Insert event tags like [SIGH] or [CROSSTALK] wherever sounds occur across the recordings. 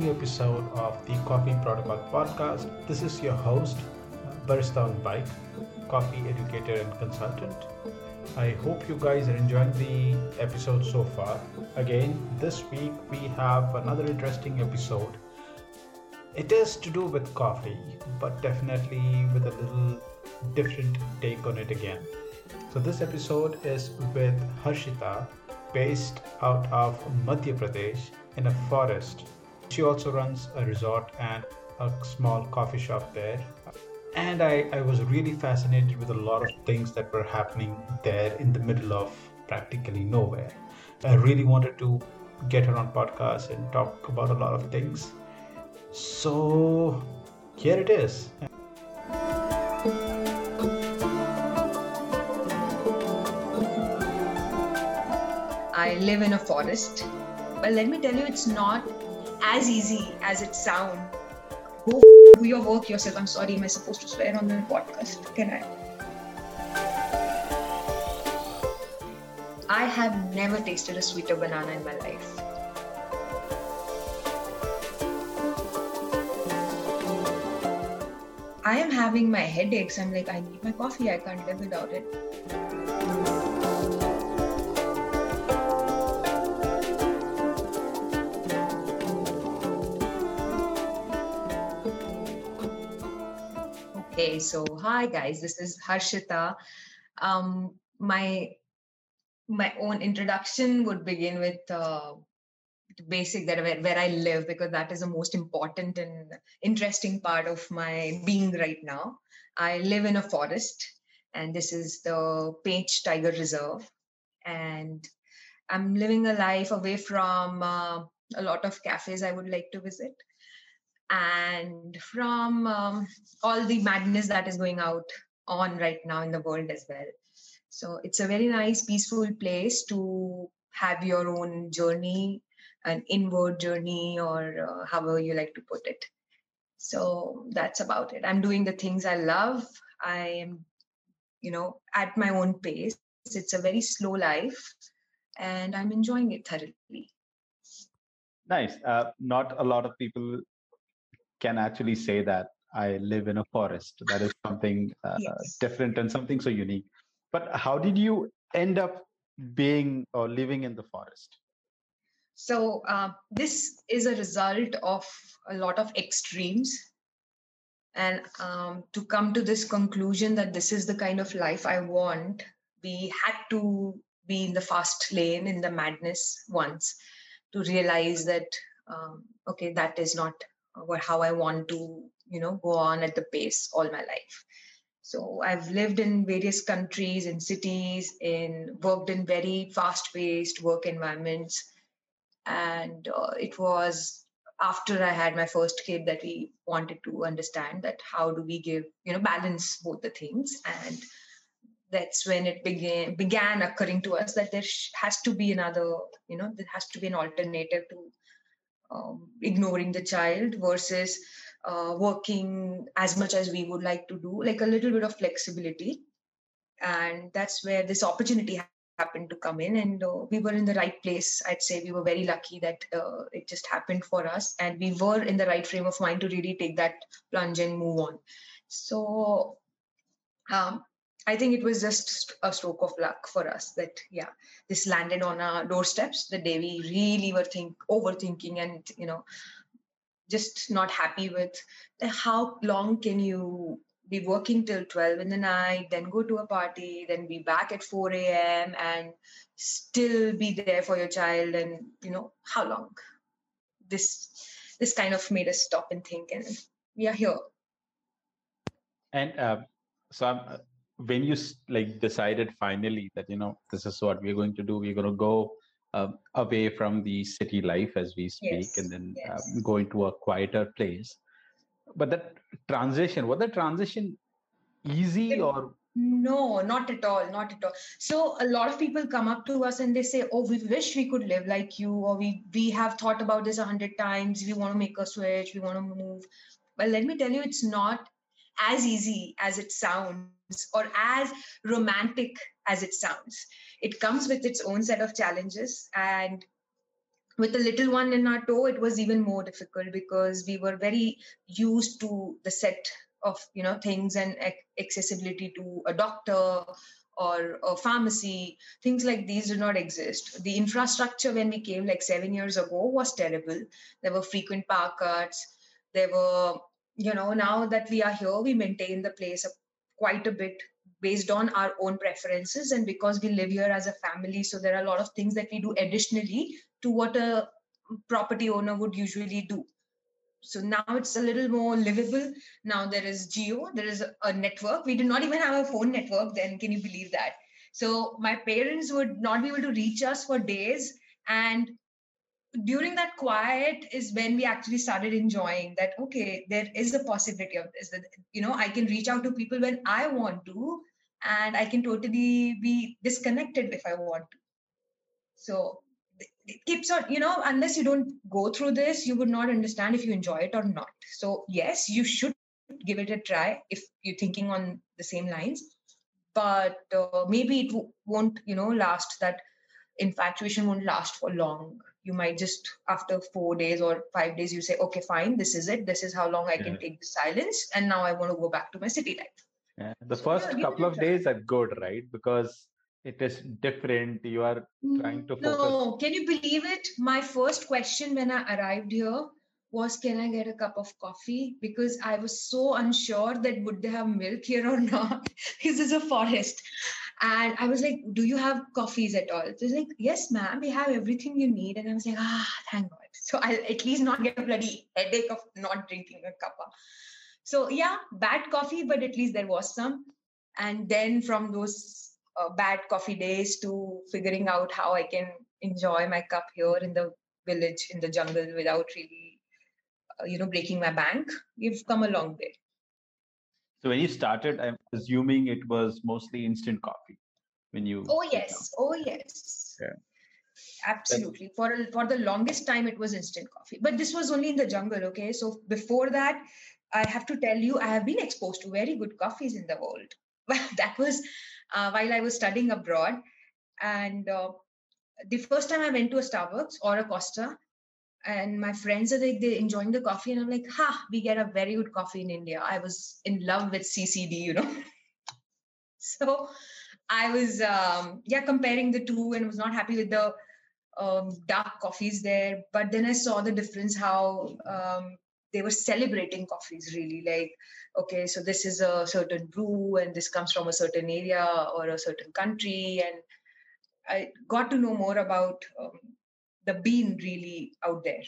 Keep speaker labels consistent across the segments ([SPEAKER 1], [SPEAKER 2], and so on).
[SPEAKER 1] new episode of the Coffee Protocol podcast. This is your host, Barista on Bike, coffee educator and consultant. I hope you guys are enjoying the episode so far. Again, this week we have another interesting episode. It is to do with coffee, but definitely with a little different take on it again. So, this episode is with Harshita, based out of Madhya Pradesh in a forest. She also runs a resort and a small coffee shop there. And I, I was really fascinated with a lot of things that were happening there in the middle of practically nowhere. I really wanted to get her on podcast and talk about a lot of things. So here it is.
[SPEAKER 2] I live in a forest. But let me tell you, it's not as easy as it sounds. Go f- do your work yourself. I'm sorry, am I supposed to swear on the podcast? Can I? I have never tasted a sweeter banana in my life. I am having my headaches. I'm like, I need my coffee. I can't live without it. Okay, so hi guys, this is Harshita. Um, my my own introduction would begin with uh, the basic that where, where I live because that is the most important and interesting part of my being right now. I live in a forest, and this is the Pench Tiger Reserve, and I'm living a life away from uh, a lot of cafes I would like to visit and from um, all the madness that is going out on right now in the world as well. So it's a very nice, peaceful place to have your own journey, an inward journey, or uh, however you like to put it. So that's about it. I'm doing the things I love. I am, you know, at my own pace. It's a very slow life, and I'm enjoying it thoroughly.
[SPEAKER 3] Nice. Uh, not a lot of people can actually say that I live in a forest. That is something uh,
[SPEAKER 2] Yes.
[SPEAKER 3] different and something so unique. But how did you end up being or living in the forest?
[SPEAKER 2] So uh, this is a result of a lot of extremes, and um, to come to this conclusion that this is the kind of life I want, we had to be in the fast lane in the madness once to realize that um, okay, that is not what how I want to you know go on at the pace all my life. So I've lived in various countries, in cities, in worked in very fast-paced work environments and uh, it was after i had my first kid that we wanted to understand that how do we give you know balance both the things and that's when it began began occurring to us that there has to be another you know there has to be an alternative to um, ignoring the child versus uh, working as much as we would like to do like a little bit of flexibility. And that's where this opportunity happened to come in. And uh, we were in the right place. I'd say we were very lucky that uh, it just happened for us. And we were in the right frame of mind to really take that plunge and move on. So um, i think it was just a stroke of luck for us that yeah this landed on our doorsteps the day we really were think overthinking and you know just not happy with how long can you be working till 12 in the night, then go to a party, then be back at 4 a.m. and still be there for your child. And you know, how long? This this kind of made us stop and think, and we are here.
[SPEAKER 3] And uh, so, I'm, uh, when you like decided finally that you know this is what we're going to do, we're going to go um, away from the city life as we speak,
[SPEAKER 2] Yes,
[SPEAKER 3] and then
[SPEAKER 2] yes.
[SPEAKER 3] um, go into a quieter place. But that transition, was the transition easy
[SPEAKER 2] It-
[SPEAKER 3] or
[SPEAKER 2] No, not at all, not at all. So a lot of people come up to us and they say, "Oh, we wish we could live like you," or "We we have thought about this a hundred times. We want to make a switch. We want to move." But let me tell you, it's not as easy as it sounds or as romantic as it sounds. It comes with its own set of challenges, and with the little one in our tow, it was even more difficult because we were very used to the set of you know things and accessibility to a doctor or a pharmacy. Things like these do not exist. The infrastructure when we came like seven years ago was terrible. There were frequent power cuts. There were you know now that we are here we maintain the place quite a bit based on our own preferences and because we live here as a family so there are a lot of things that we do additionally to what a property owner would usually do. So now it's a little more livable. Now there is Jio there is a, network. We did not even have a phone network then can you believe that? So my parents would not be able to reach us for days and during that quiet is when we actually started enjoying that okay there is a possibility of this that you know i can reach out to people when i want to and i can totally be disconnected if i want to. So it keeps on you know unless you don't go through this you would not understand if you enjoy it or not. So yes you should give it a try if you're thinking on the same lines but uh, maybe it w- won't you know last that infatuation won't last for long you might just after four days or five days you say okay fine this is it. This is how long i yeah. can take the silence and now i want to go back to my city life.
[SPEAKER 3] Yeah. the first yeah, couple of days are good right? Because it is different. You are trying to focus.
[SPEAKER 2] no can you believe it? My first question when i arrived here was can i get a cup of coffee? Because i was so unsure that would they have milk here or not. [LAUGHS] This is a forest and I was like, Do you have coffees at all? So like, Yes, ma'am, we have everything you need. And I was like, Ah, thank God. So I'll at least not get a bloody headache of not drinking a cuppa. So yeah, bad coffee, but at least there was some. And then from those uh, bad coffee days to figuring out how I can enjoy my cup here in the village, in the jungle without really, uh, you know, breaking my bank, we've come a long way.
[SPEAKER 3] So when you started, I'm assuming it was mostly instant coffee. When you
[SPEAKER 2] oh yes, oh yes, yeah. absolutely. For for the longest time, it was instant coffee. But this was only in the jungle. Okay, so before that, I have to tell you, I have been exposed to very good coffees in the world. Well, [LAUGHS] that was uh, while I was studying abroad, and uh, the first time I went to a Starbucks or a Costa, and my friends are like they're enjoying the coffee and i'm like ha we get a very good coffee in india. I was in love with ccd you know? [LAUGHS] So i was um, yeah comparing the two and was not happy with the um, dark coffees there. But then i saw the difference how um, they were celebrating coffees really. Like okay so this is a certain brew and this comes from a certain area or a certain country. And i got to know more about um, the bean really out there.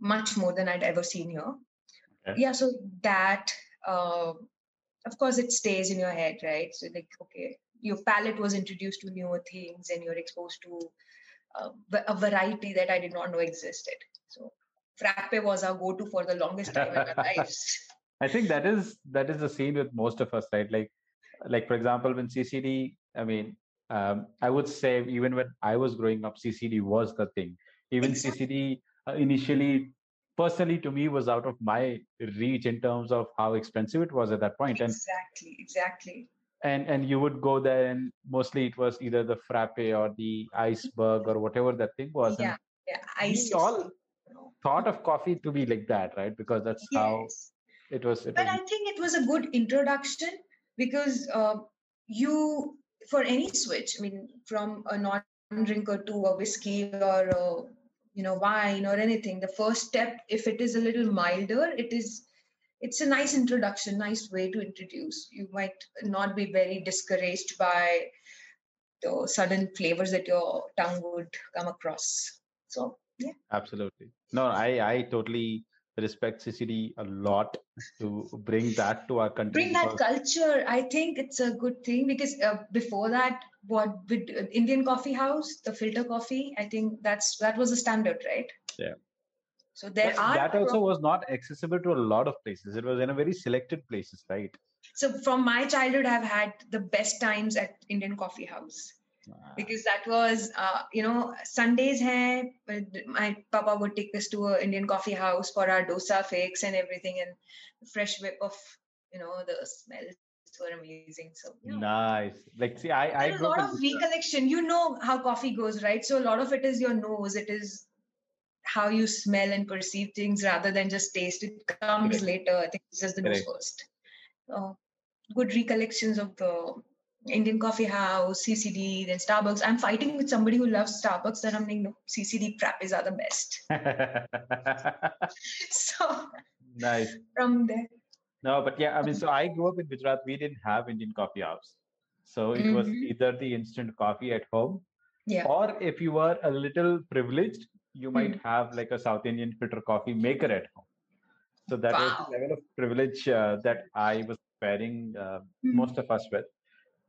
[SPEAKER 2] Much more than i'd ever seen here. Okay. yeah so that uh, of course it stays in your head right? So like okay your palate was introduced to newer things and you're exposed to uh, a variety that i did not know existed. So frappe was our go-to for the longest time in our [LAUGHS] lives.
[SPEAKER 3] I think that is that is the scene with most of us right? Like like for example when ccd i mean um, I would say even when I was growing up, CCD was the thing. Even. CCD uh, initially, personally to me, was out of my reach in terms of how expensive it was at that point.
[SPEAKER 2] And exactly, exactly.
[SPEAKER 3] And and you would go there, and mostly it was either the frappe or the iceberg or whatever that thing was.
[SPEAKER 2] Yeah, and yeah. Ice.
[SPEAKER 3] We all thought of coffee to be like that, right? Because that's yes. how it was. It
[SPEAKER 2] but
[SPEAKER 3] was,
[SPEAKER 2] I think it was a good introduction because uh, you for any switch i mean from a non-drinker to a whiskey or a, you know wine or anything the first step if it is a little milder it is it's a nice introduction nice way to introduce. You might not be very discouraged by the sudden flavors that your tongue would come across. So yeah.
[SPEAKER 3] Absolutely. No i i totally respect CCD a lot to bring that to our country.
[SPEAKER 2] Bring that culture. I think it's a good thing because uh, before that, what with uh, Indian coffee house, the filter coffee, I think that's that was the standard, right?
[SPEAKER 3] Yeah.
[SPEAKER 2] So there
[SPEAKER 3] but
[SPEAKER 2] are
[SPEAKER 3] that also was not accessible to a lot of places. It was in a very selected places, right?
[SPEAKER 2] So from my childhood, I've had the best times at Indian coffee house because that was uh, you know sundays hai my papa would take us to an indian coffee house for our dosa fix and everything and fresh whip of you know the smells were amazing. So
[SPEAKER 3] you know, nice. Like see i
[SPEAKER 2] i a lot of recollection you know how coffee goes right? So a lot of it is your nose. It is how you smell and perceive things rather than just taste. It comes
[SPEAKER 3] Correct.
[SPEAKER 2] later. I think it's just the
[SPEAKER 3] Correct.
[SPEAKER 2] first. Uh, good recollections of the indian coffee house ccd then starbucks i'm fighting with somebody who loves starbucks that i'm like no ccd frappes are the best [LAUGHS] [LAUGHS] so
[SPEAKER 3] nice.
[SPEAKER 2] from there
[SPEAKER 3] No, but yeah, I mean, so I grew up in Gujarat. We didn't have Indian coffee house. So it was
[SPEAKER 2] Mhm.
[SPEAKER 3] either the instant coffee at home,
[SPEAKER 2] yeah
[SPEAKER 3] or if you were a little privileged, you might
[SPEAKER 2] Hmm.
[SPEAKER 3] have like a South Indian filter coffee maker at home. So that was the level of privilege uh, that I was pairing uh,
[SPEAKER 2] Mhm.
[SPEAKER 3] most of us with.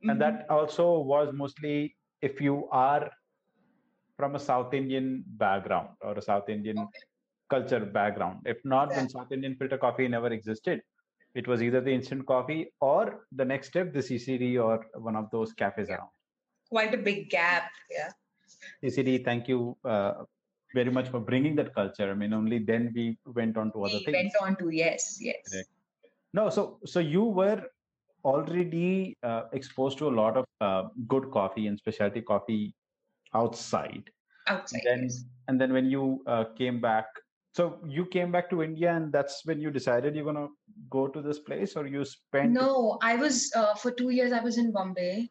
[SPEAKER 2] Mhm.
[SPEAKER 3] And that also was mostly if you are from a South Indian background or a South Indian culture background. If not, then South Indian filter coffee never existed. It was either the instant coffee or the next step, the CCD or one of those cafes
[SPEAKER 2] Yeah.
[SPEAKER 3] around.
[SPEAKER 2] quite a big gap yeah
[SPEAKER 3] CCD, thank you uh, very much for bringing that culture. I mean, only then we went on to other
[SPEAKER 2] we
[SPEAKER 3] things.
[SPEAKER 2] went on to yes yes
[SPEAKER 3] Correct. No, so so you were already uh, exposed to a lot of uh, good coffee and specialty coffee outside.
[SPEAKER 2] outside
[SPEAKER 3] then and then when you uh, came back, so you came back to India, and that's when you decided you're gonna go to this place, or you spent.
[SPEAKER 2] No, I was uh, for two years. I was in Bombay.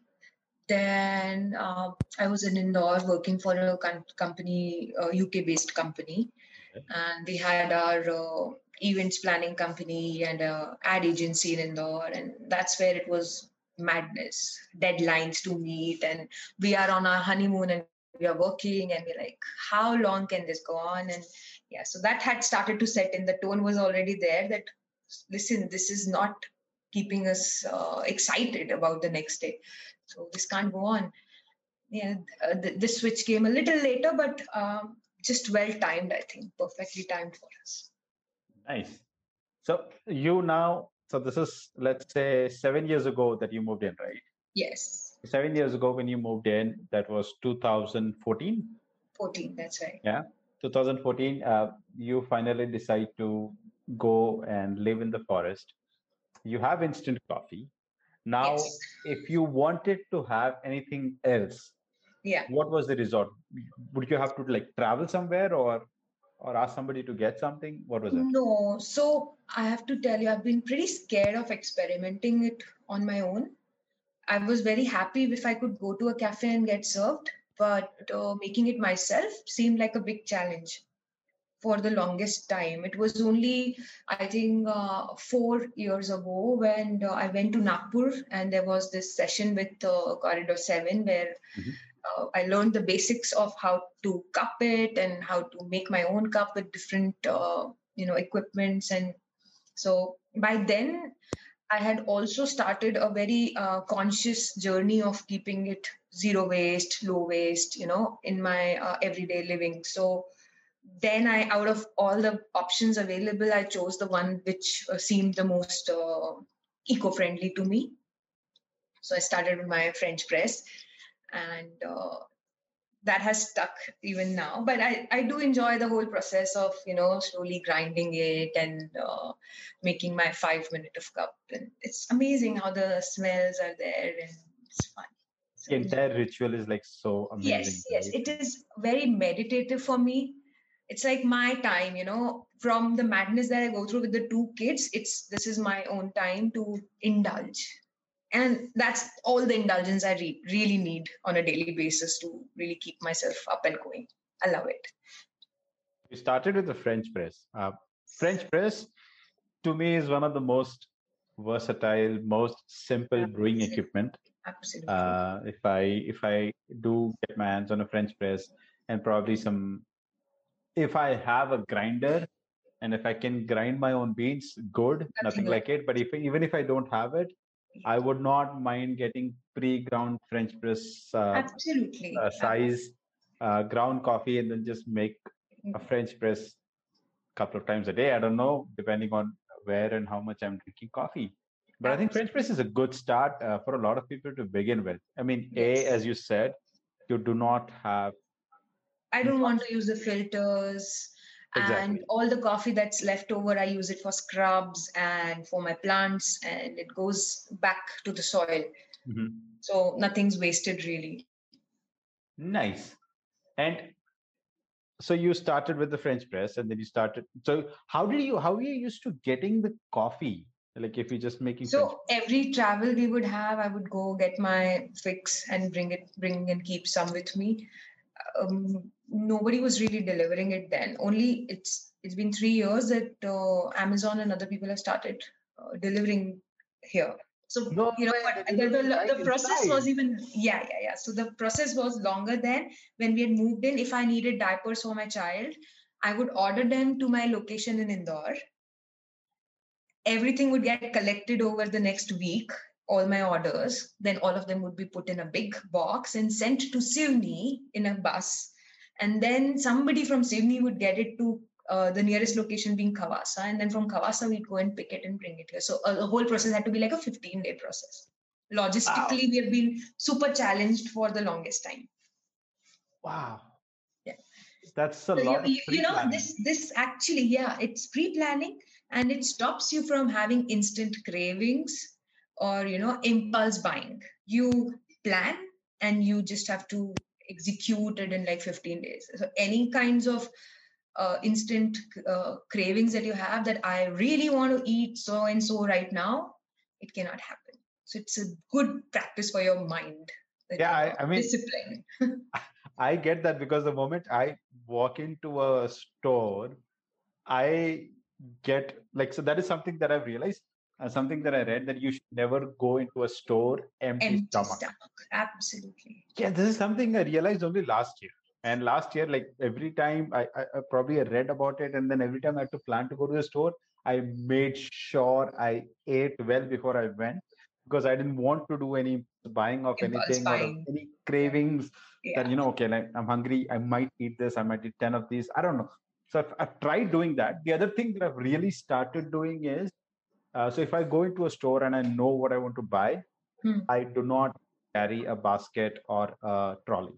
[SPEAKER 2] Then uh, I was in Indore working for a com- company, a UK-based company,
[SPEAKER 3] Okay.
[SPEAKER 2] and we had our uh, events planning company and a ad agency in Indore, and that's where it was madness. Deadlines to meet, and we are on our honeymoon, and we are working, and we're like, how long can this go on? And yeah, so that had started to set in. The tone was already there. That listen, this is not keeping us uh, excited about the next day. So this can't go on. Yeah, uh, th- this switch came a little later, but um, just well timed, I think, perfectly timed for us.
[SPEAKER 3] Nice. So you now, so this is let's say seven years ago that you moved in, right?
[SPEAKER 2] Yes,
[SPEAKER 3] Seven years ago when you moved in, that was 2014.
[SPEAKER 2] 14, that's right. Yeah.
[SPEAKER 3] 2014, uh, you finally decide to go and live in the forest. You have instant coffee. Now,
[SPEAKER 2] Yes.
[SPEAKER 3] if you wanted to have anything else,
[SPEAKER 2] Yeah.
[SPEAKER 3] what was the resort? Would you have to like travel somewhere or or ask somebody to get something? What was it?
[SPEAKER 2] No, so I have to tell you, I've been pretty scared of experimenting it on my own. I was very happy if I could go to a cafe and get served, but uh, making it myself seemed like a big challenge for the longest time. It was only, I think, uh, four years ago when uh, I went to Nagpur and there was this session with uh, Corridor 7 where
[SPEAKER 3] Mhm.
[SPEAKER 2] Uh, I learned the basics of how to cup it and how to make my own cup with different, uh, you know, equipments. And so by then, I had also started a very uh, conscious journey of keeping it zero waste, low waste, you know, in my uh, everyday living. So then I, out of all the options available, I chose the one which uh, seemed the most uh, eco-friendly to me. So I started with my French press, and uh, that has stuck even now. But I, I do enjoy the whole process of you know slowly grinding it and uh, making my five minute of cup, and it's amazing how the smells are there and it's fun. So
[SPEAKER 3] The entire ritual is like so amazing.
[SPEAKER 2] yes yes it is very meditative for me it's like my time you know from the madness that i go through with the two kids it's this is my own time to indulge and that's all the indulgence i re- really need on a daily basis to really keep myself up and going i love it
[SPEAKER 3] We started with the French press. Uh, French press, to me, is one of the most versatile, most simple brewing equipment.
[SPEAKER 2] absolutely
[SPEAKER 3] Uh, if I if I do get my hands on a French press and probably some, if I have a grinder and if I can grind my own beans, good, nothing,
[SPEAKER 2] Nothing
[SPEAKER 3] like it. But if even if I don't have it, I would not mind getting pre-ground French press uh,
[SPEAKER 2] absolutely
[SPEAKER 3] uh, size uh, ground coffee and then just make a French press a couple of times a day. I don't know, depending on where and how much I'm drinking coffee. But I think French press is a good start uh, for a lot of people to begin with. I mean, A, as you said, you do not have
[SPEAKER 2] I don't want to use the filters.
[SPEAKER 3] Exactly.
[SPEAKER 2] And all the coffee that's left over, I use it for scrubs and for my plants, and it goes back to the soil.
[SPEAKER 3] Mhm.
[SPEAKER 2] So nothing's wasted really.
[SPEAKER 3] nice. And so you started with the french press and then you started so how did you how were you used to getting the coffee like if you're just making
[SPEAKER 2] so
[SPEAKER 3] French-
[SPEAKER 2] every travel we would have i would go get my fix and bring it bring and keep some with me um, nobody was really delivering it then. Only it's it's been three years that uh, amazon and other people have started uh, delivering here. So
[SPEAKER 3] No
[SPEAKER 2] you know the, the, the process was even yeah yeah yeah. So the process was longer then when we had moved in. If i needed diapers for my child i would order them to my location in indore. Everything would get collected over the next week all my orders. Then all of them would be put in a big box and sent to Seoni in a bus and then somebody from Seoni would get it to uh, the nearest location being Khawasa, and then from Khawasa we'd go and pick it and bring it here. So uh, the whole process had to be like a 15 day process. Logistically, we have been super challenged for the longest time.
[SPEAKER 3] wow
[SPEAKER 2] Yeah.
[SPEAKER 3] that's a
[SPEAKER 2] So
[SPEAKER 3] lot
[SPEAKER 2] you, you know, this this actually, yeah, it's pre-planning and it stops you from having instant cravings or you know impulse buying. You plan and you just have to execute it in like 15 days. So any kinds of uh, instant uh, cravings that you have that I really want to eat so and so right now, it cannot happen. So it's a good practice for your mind.
[SPEAKER 3] Yeah, I- I mean-
[SPEAKER 2] discipline. [LAUGHS] [LAUGHS]
[SPEAKER 3] I get that because the moment I walk into a store, I get like so that is something that I've realized and something that I read that you should never go into a store empty,
[SPEAKER 2] Empty
[SPEAKER 3] stomach.
[SPEAKER 2] stomach. Absolutely.
[SPEAKER 3] Yeah, this is something I realized only last year. And last year, like every time I, I, I probably read about it, and then every time I had to plan to go to the store, I made sure I ate well before I went because I didn't want to do any buying of
[SPEAKER 2] Impulse
[SPEAKER 3] anything or of any cravings
[SPEAKER 2] Yeah.
[SPEAKER 3] that you know okay like i'm hungry i might eat this i might eat 10 of these i don't know so i've, I've tried doing that the other thing that i've really started doing is uh, so if i go into a store and i know what i want to buy
[SPEAKER 2] Hmm.
[SPEAKER 3] i do not carry a basket or a trolley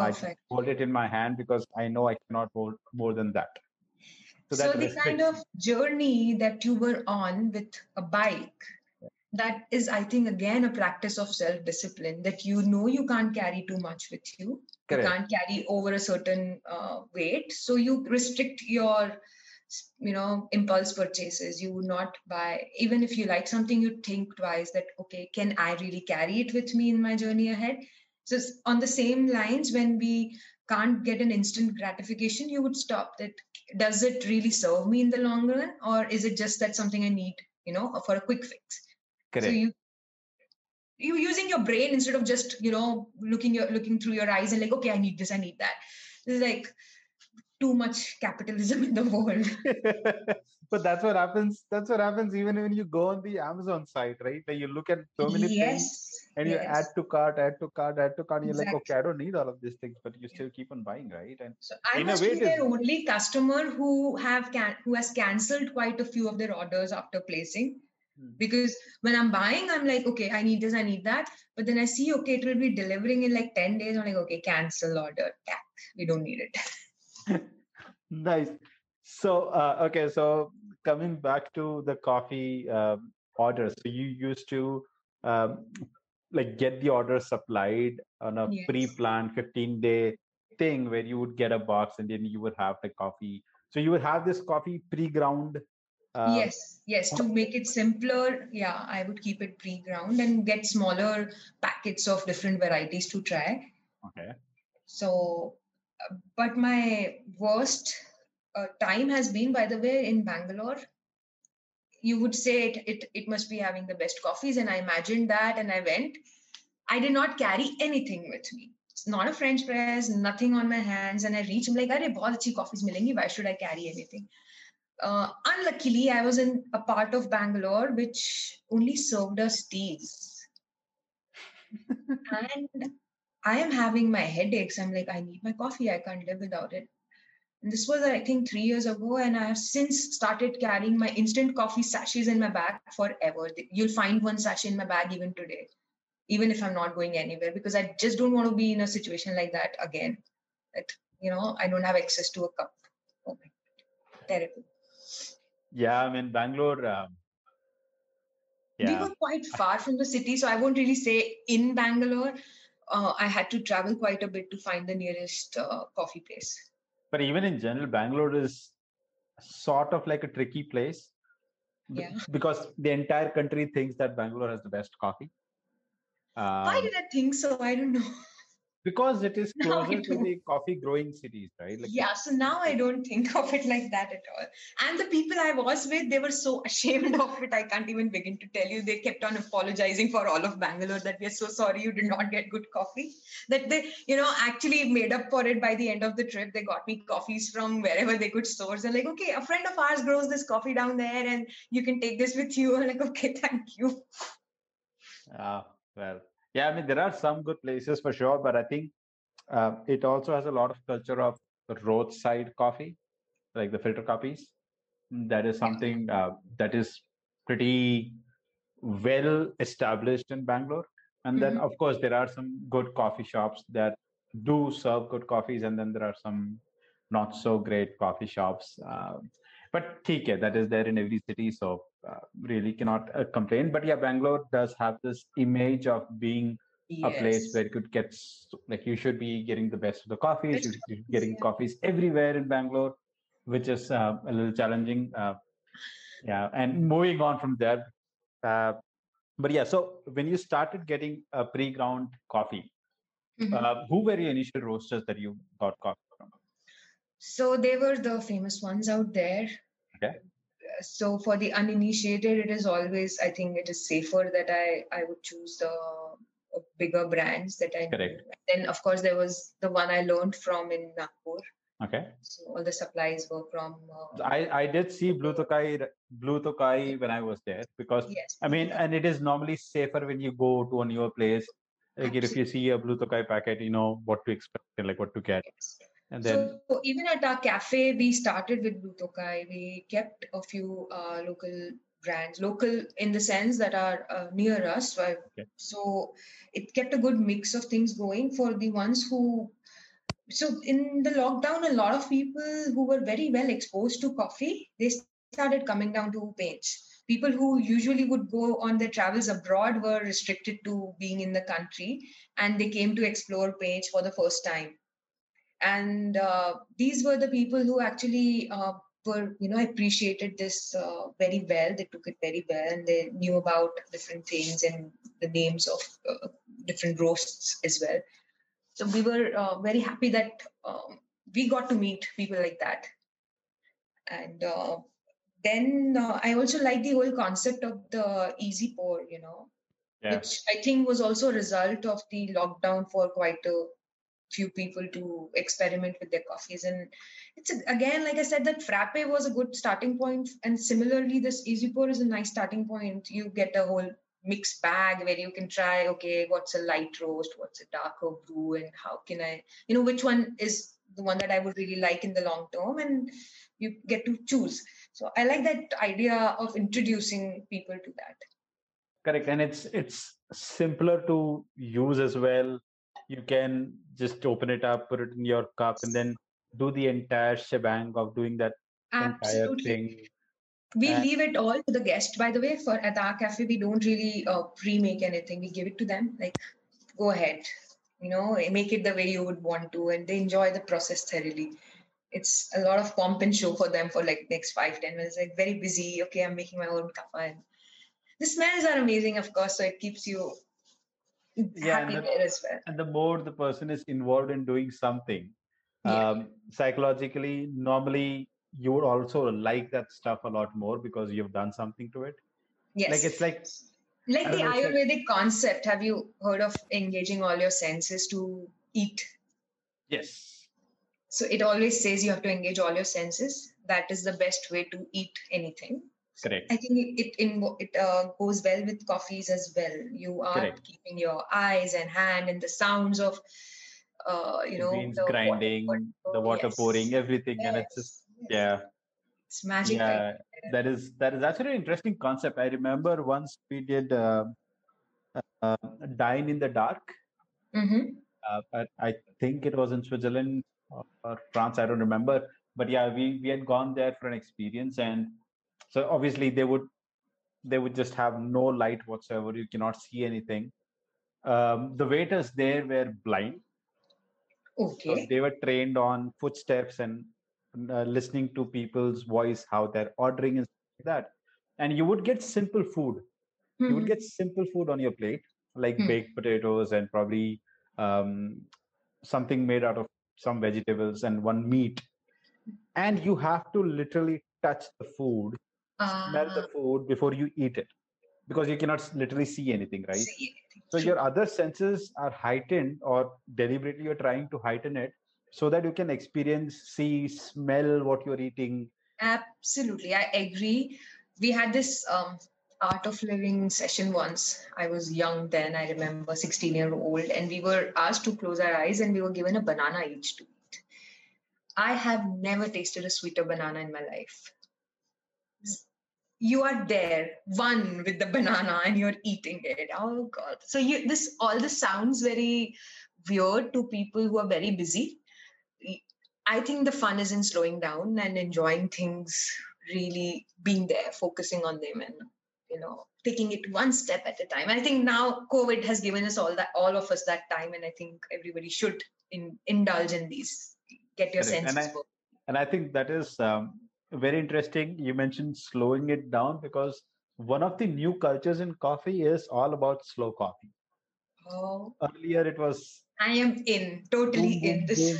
[SPEAKER 3] i
[SPEAKER 2] Perfect.
[SPEAKER 3] hold it in my hand because i know i cannot hold more than that
[SPEAKER 2] So,
[SPEAKER 3] that
[SPEAKER 2] the kind of journey that you were on with a bike, that is, I think, again, a practice of self discipline that you know you can't carry too much with you.
[SPEAKER 3] Correct.
[SPEAKER 2] You can't carry over a certain uh, weight. So you restrict your you know impulse purchases you would not buy even if you like something you think twice that okay can i really carry it with me in my journey ahead? So on the same lines when we can't get an instant gratification you would stop that does it really serve me in the long run or is it just that something i need you know for a quick fix?
[SPEAKER 3] Correct.
[SPEAKER 2] so you you using your brain instead of just you know looking your looking through your eyes and like okay i need this i need that. Is like too much capitalism in the world [LAUGHS] [LAUGHS]
[SPEAKER 3] but that's what happens that's what happens even when you go on the amazon site right like you look at so many things
[SPEAKER 2] yes
[SPEAKER 3] and you
[SPEAKER 2] yes.
[SPEAKER 3] add to cart, add to cart, add to cart. And you're like,
[SPEAKER 2] Exactly.
[SPEAKER 3] okay, I don't need all of these things, but you still keep on buying, right? And
[SPEAKER 2] So I must be their only customer who have can who has cancelled quite a few of their orders after placing.
[SPEAKER 3] Hmm.
[SPEAKER 2] Because when I'm buying, I'm like, okay, I need this, I need that. But then I see, okay, it will be delivering in like 10 days. I'm like, okay, cancel order. Cat. We don't need it. [LAUGHS] [LAUGHS]
[SPEAKER 3] nice. So, uh, okay, so coming back to the coffee um, orders, so you used to um, like get the order supplied on a
[SPEAKER 2] Yes.
[SPEAKER 3] pre-planned 15-day thing where you would get a box and then you would have the coffee. So you would have this coffee pre-ground. Uh,
[SPEAKER 2] yes, yes. To make it simpler, yeah, I would keep it pre-ground and get smaller packets of different varieties to try.
[SPEAKER 3] Okay.
[SPEAKER 2] So, but my worst uh, time has been, by the way, in Bangalore. You would say it, it, it must be having the best coffees. And I imagined that and I went. I did not carry anything with me. It's not a French press, nothing on my hands. And I reached, I'm like, Arey, bahut achhi coffees milengi. Why should I carry anything? Uh, unluckily, I was in a part of Bangalore which only served us teas. [LAUGHS] and I am having my headaches. I'm like, I need my coffee. I can't live without it. And this was, I think, three years ago. And I have since started carrying my instant coffee sachets in my bag forever. You'll find one sachet in my bag even today, even if I'm not going anywhere, because I just don't want to be in a situation like that again. That, you know, I don't have access to a cup. Oh my God. Terrible.
[SPEAKER 3] Yeah, I mean, Bangalore. Um,
[SPEAKER 2] We were quite far from the city, so I won't really say in Bangalore. Uh, I had to travel quite a bit to find the nearest uh, coffee place.
[SPEAKER 3] but even in general, Bangalore is sort of like a tricky place.
[SPEAKER 2] Yeah.
[SPEAKER 3] Because the entire country thinks that Bangalore has the best coffee.
[SPEAKER 2] Why
[SPEAKER 3] Um,
[SPEAKER 2] did I think so? I don't know.
[SPEAKER 3] Because it is [LAUGHS] closer to the coffee growing cities, right? Like
[SPEAKER 2] Yeah, so now I don't think of it like that at all. And the people I was with, they were so [LAUGHS] ashamed of it. I can't even begin to tell you. They kept on apologizing for all of Bangalore that we are so sorry you did not get good coffee. That they, you know, actually made up for it by the end of the trip. They got me coffees from wherever they could source. They're like, okay, a friend of ours grows this coffee down there and you can take this with you. [LAUGHS] I'm like, okay, thank you.
[SPEAKER 3] Ah, well, yeah, I mean, there are some good places for sure, but I think uh, it also has a lot of culture of roadside coffee, like the filter coffees. That is something uh, that is pretty well established in Bangalore. And then,
[SPEAKER 2] Mhm.
[SPEAKER 3] of course, there are some good coffee shops that do serve good coffees, and then there are some not so great coffee shops. Um, but TK, that is there in every city, so uh, really cannot uh, complain. But yeah, Bangalore does have this image of being a place where you could get like you should be getting the best of the coffees. You should be
[SPEAKER 2] coffees,
[SPEAKER 3] getting
[SPEAKER 2] yeah.
[SPEAKER 3] coffees everywhere in Bangalore, which is uh, a little challenging. Uh, yeah, and moving on from there. Uh, but yeah, so when you started getting a pre-ground coffee,
[SPEAKER 2] Mhm.
[SPEAKER 3] uh, who were your initial roasters that you got coffee from?
[SPEAKER 2] So they were the famous ones out there.
[SPEAKER 3] Okay.
[SPEAKER 2] So for the uninitiated, it is always I think it is safer that I I would choose the uh, bigger brands that I.
[SPEAKER 3] Correct.
[SPEAKER 2] Then of course there was the one I learned from in Nagpur.
[SPEAKER 3] Okay,
[SPEAKER 2] So all the supplies were from. Uh,
[SPEAKER 3] I I did see Blue Tokai Blue Tokai when I was there because
[SPEAKER 2] yes.
[SPEAKER 3] I mean, and it is normally safer when you go to a newer place. Like if you see a Blue Tokai packet, you know what to expect and like what to get.
[SPEAKER 2] Yes.
[SPEAKER 3] And then
[SPEAKER 2] so even at our cafe, we started with Blue Tokai. We kept a few uh, local brands, local in the sense that are uh, near us. So, I-
[SPEAKER 3] Okay.
[SPEAKER 2] so it kept a good mix of things going for the ones who. So in the lockdown, a lot of people who were very well exposed to coffee, they started coming down to Pench. People who usually would go on their travels abroad were restricted to being in the country, and they came to explore Pench for the first time and uh, these were the people who actually uh, were you know appreciated this uh, very well. They took it very well and they knew about different things and the names of uh, different roasts as well. So we were uh, very happy that um, we got to meet people like that. And uh, then uh, i also like the whole concept of the easy pour you know
[SPEAKER 3] yeah,
[SPEAKER 2] which I think was also a result of the lockdown for quite a few people to experiment with their coffees. And it's again, like I said, that frappe was a good starting point, and similarly, this easy pour is a nice starting point. You get a whole mixed bag where you can try, okay, what's a light roast, what's a darker brew, and how can I, you know, which one is the one that I would really like in the long term, and you get to choose. So I like that idea of introducing people to that.
[SPEAKER 3] correct. And it's it's simpler to use as well. You can just open it up, put it in your cup, and then do the entire shebang of doing that entire thing.
[SPEAKER 2] We
[SPEAKER 3] And-
[SPEAKER 2] leave it all to the guest, by the way. For at our cafe, we don't really uh, pre-make anything. We give it to them. Like, go ahead, you know, make it the way you would want to, and they enjoy the process thoroughly. It's a lot of pomp and show for them for like next five ten minutes. Like very busy. Okay, I'm making my own kappa, and the smells are amazing, of course. So it keeps you
[SPEAKER 3] Yeah,
[SPEAKER 2] happy
[SPEAKER 3] and the-
[SPEAKER 2] as well.
[SPEAKER 3] And the more the person is involved in doing something,
[SPEAKER 2] Yeah.
[SPEAKER 3] um, psychologically, normally you would also like that stuff a lot more because you've done something to it.
[SPEAKER 2] Yes.
[SPEAKER 3] Like it's like
[SPEAKER 2] like the
[SPEAKER 3] know, it's like-
[SPEAKER 2] Ayurvedic concept. Have you heard of engaging all your senses to eat?
[SPEAKER 3] yes,
[SPEAKER 2] So it always says you have to engage all your senses. That is the best way to eat anything.
[SPEAKER 3] Correct.
[SPEAKER 2] I think it it, it uh, goes well with coffees as well. You are
[SPEAKER 3] Correct.
[SPEAKER 2] keeping your eyes and hand and the sounds of, uh, you know, the water
[SPEAKER 3] grinding, the water
[SPEAKER 2] Yes.
[SPEAKER 3] pouring, everything, and it's just
[SPEAKER 2] Yes.
[SPEAKER 3] yeah,
[SPEAKER 2] it's magic. right
[SPEAKER 3] yeah. That is that is actually an interesting concept. I remember once we did uh, uh, dine in the dark.
[SPEAKER 2] Mhm.
[SPEAKER 3] uh, I, I think it was in Switzerland or, or France. I don't remember, but yeah, we we had gone there for an experience, and so obviously they would they would just have no light whatsoever. You cannot see anything. Um, the waiters there were blind,
[SPEAKER 2] Okay.
[SPEAKER 3] So they were trained on footsteps and uh, listening to people's voice, how they're ordering and stuff like that. And you would get simple food. You would
[SPEAKER 2] Mhm.
[SPEAKER 3] get simple food on your plate, like
[SPEAKER 2] Hmm.
[SPEAKER 3] baked potatoes and probably um, something made out of some vegetables and one meat. And you have to literally touch the food, smell the
[SPEAKER 2] Ah,
[SPEAKER 3] food before you eat it, because you cannot literally see anything, right?
[SPEAKER 2] see anything.
[SPEAKER 3] So
[SPEAKER 2] True.
[SPEAKER 3] your other senses are heightened, or deliberately you're trying to heighten it so that you can experience, see, smell what you're eating.
[SPEAKER 2] Absolutely, I agree. We had this um, art of living session once. I was young then, I remember, 16 year old, and we were asked to close our eyes and we were given a banana each to eat. I have never tasted a sweeter banana in my life. You are there, one with the banana, and you're eating it. Oh God! So you this all this sounds very weird to people who are very busy. I think the fun is in slowing down and enjoying things, really being there, focusing on them, and you know, taking it one step at a time. I think now COVID has given us all that, all of us that time, and I think everybody should in, indulge in these. Get your
[SPEAKER 3] Correct. And
[SPEAKER 2] senses.
[SPEAKER 3] I- And I think that is um, very interesting. You mentioned slowing it down because one of the new cultures in coffee is all about slow coffee.
[SPEAKER 2] Oh,
[SPEAKER 3] Earlier, it was
[SPEAKER 2] I am in, totally
[SPEAKER 3] boom,
[SPEAKER 2] in this.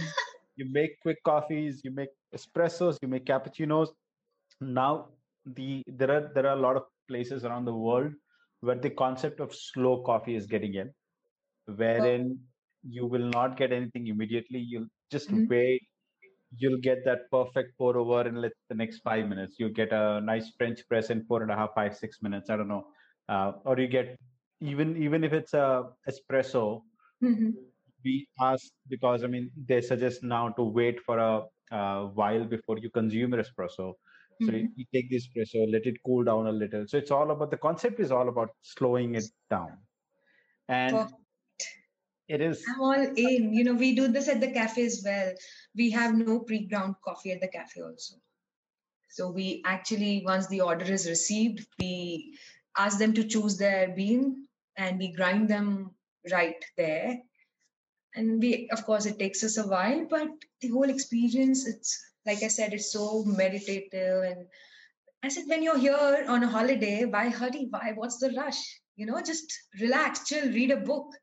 [SPEAKER 3] you make quick coffees, you make espressos, you make cappuccinos. Now, the there are there are a lot of places around the world where the concept of slow coffee is getting in, wherein you will not get anything immediately. You'll just
[SPEAKER 2] Mhm.
[SPEAKER 3] wait. You'll get that perfect pour over in let the next five minutes. You get a nice French press in four and a half, five, six minutes. I don't know, uh, or you get even even if it's a espresso,
[SPEAKER 2] Mhm.
[SPEAKER 3] we ask because I mean they suggest now to wait for a uh, while before you consume your espresso. So you,
[SPEAKER 2] Mhm.
[SPEAKER 3] you take the espresso, let it cool down a little. So it's all about the concept is all about slowing it down, and. It is
[SPEAKER 2] I'm all in. You know, we do this at the cafe as well. We have no pre-ground coffee at the cafe also. So we actually, once the order is received, we ask them to choose their bean and we grind them right there. And we, of course, it takes us a while, but the whole experience, it's like I said, it's so meditative. And I said, when you're here on a holiday, why hurry? Why? What's the rush? You know, just relax, chill, read a book.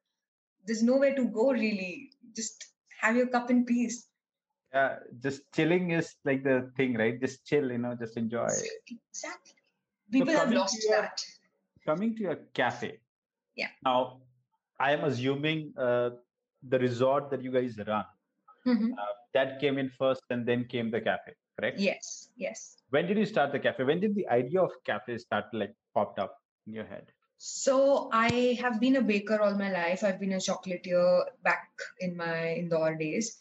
[SPEAKER 2] There's nowhere to go really. Just have your cup in peace.
[SPEAKER 3] uh, just chilling is like the thing, right? Just chill, you know, just enjoy.
[SPEAKER 2] Exactly. People have lost
[SPEAKER 3] your-
[SPEAKER 2] that.
[SPEAKER 3] Coming to your cafe.
[SPEAKER 2] Yeah.
[SPEAKER 3] Now, I am assuming uh, the resort that you guys run
[SPEAKER 2] Mhm.
[SPEAKER 3] that came in first, and then came the cafe. Correct.
[SPEAKER 2] Yes, yes.
[SPEAKER 3] when did you start the cafe when did the idea of cafe start like popped up in your head
[SPEAKER 2] So I have been a baker all my life. I've been a chocolatier back in my Indore days.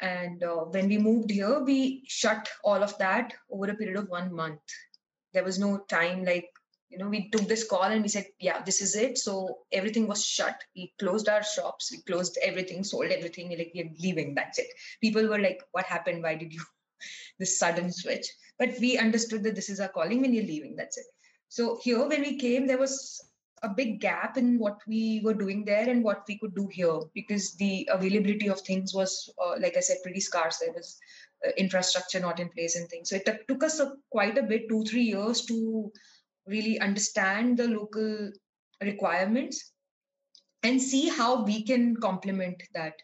[SPEAKER 2] And uh, when we moved here, we shut all of that over a period of one month. There was no time like, you know, we took this call and we said, yeah, this is it. So everything was shut. We closed our shops, we closed everything, sold everything. We're like, we're leaving. That's it. People were like, what happened? Why did you [LAUGHS] this sudden switch? But we understood that this is our calling when you're leaving. That's it. So here, when we came, there was a big gap in what we were doing there and what we could do here because the availability of things was, uh, like I said, pretty scarce. There was uh, infrastructure not in place and things. So it took- took us a, quite a bit, two, three years to really understand the local requirements and see how we can complement that.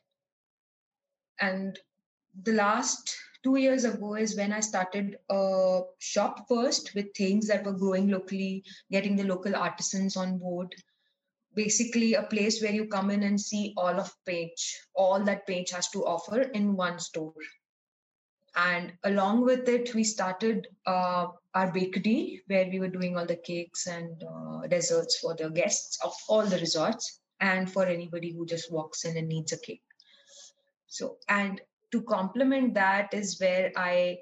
[SPEAKER 2] And the last two years ago is when I started a shop first with things that were growing locally, getting the local artisans on board. Basically, a place where you come in and see all of Page, all that Page has to offer in one store. And along with it, we started uh, our bakery where we were doing all the cakes and uh, desserts for the guests of all the resorts and for anybody who just walks in and needs a cake. So, and to complement that is where I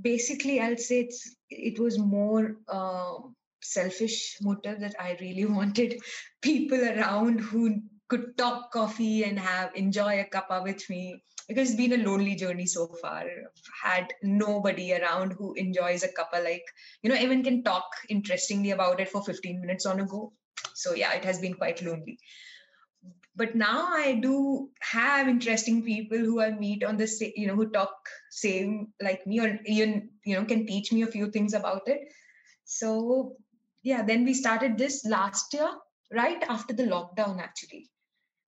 [SPEAKER 2] basically I'll say it's it was more um, selfish motive that I really [LAUGHS] wanted people around who could talk coffee and have enjoy a cuppa with me because it's been a lonely journey so far. I've had nobody around who enjoys a cuppa like you know even can talk interestingly about it for 15 minutes on a go. So yeah, it has been quite lonely but now i do have interesting people who i meet on the you know who talk same like me or even you know can teach me a few things about it. So yeah then we started this last year right after the lockdown actually.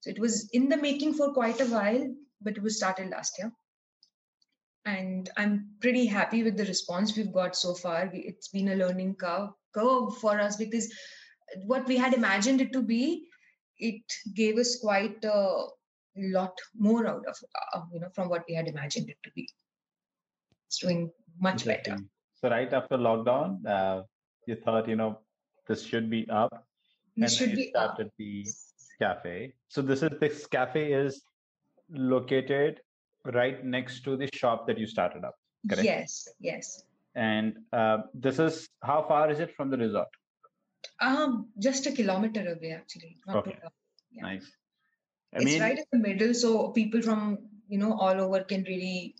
[SPEAKER 2] So it was in the making for quite a while but it was started last year. And i'm pretty happy with the response we've got so far. It's been a learning curve curve for us because what we had imagined it to be it gave us quite a lot more out of uh, you know from what we had imagined it to be. It's doing much better.
[SPEAKER 3] So right after lockdown uh, you thought you know this should be up and
[SPEAKER 2] should be up.
[SPEAKER 3] started the cafe. So this is this cafe is located right next to the shop that you started up correct?
[SPEAKER 2] yes yes.
[SPEAKER 3] And uh, this is how far is it from the resort
[SPEAKER 2] um just a kilometer away actually
[SPEAKER 3] Okay.
[SPEAKER 2] Yeah.
[SPEAKER 3] nice. I
[SPEAKER 2] it's
[SPEAKER 3] mean
[SPEAKER 2] right in the middle so people from you know all over can really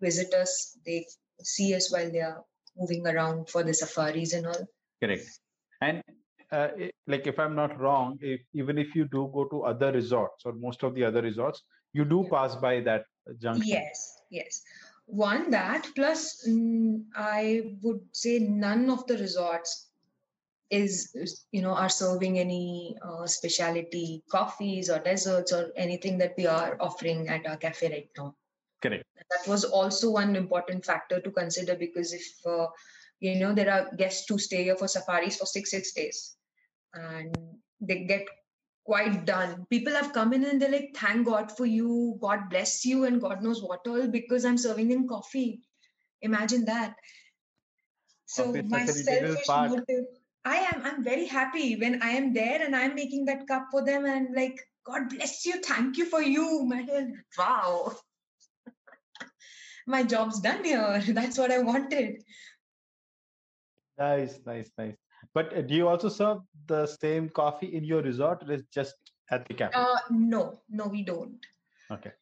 [SPEAKER 2] visit us. They see us while they are moving around for the safaris and all.
[SPEAKER 3] Correct. And uh, i- like if i'm not wrong if even if you do go to other resorts or most of the other resorts you do
[SPEAKER 2] Yeah.
[SPEAKER 3] pass by that junction.
[SPEAKER 2] Yes yes. One that plus mm, i would say none of the resorts is, you know are serving any uh, specialty coffees or desserts or anything that we are offering at our cafe right now.
[SPEAKER 3] Correct.
[SPEAKER 2] That was also one important factor to consider because if uh, you know there are guests who stay here for safaris for six six days and they get quite done. People have come in and they're like thank god for you. God bless you and god knows what all because i'm serving them coffee. Imagine that. So my
[SPEAKER 3] such an integral
[SPEAKER 2] selfish motive i am i'm very happy when i am there and i'm making that cup for them and like god bless you thank you for you man wow [LAUGHS] my job's done here. [LAUGHS] That's what I wanted.
[SPEAKER 3] nice nice nice but uh, do you also serve the same coffee in your resort or is just at the cafe
[SPEAKER 2] Uh, no, no, we don't.
[SPEAKER 3] okay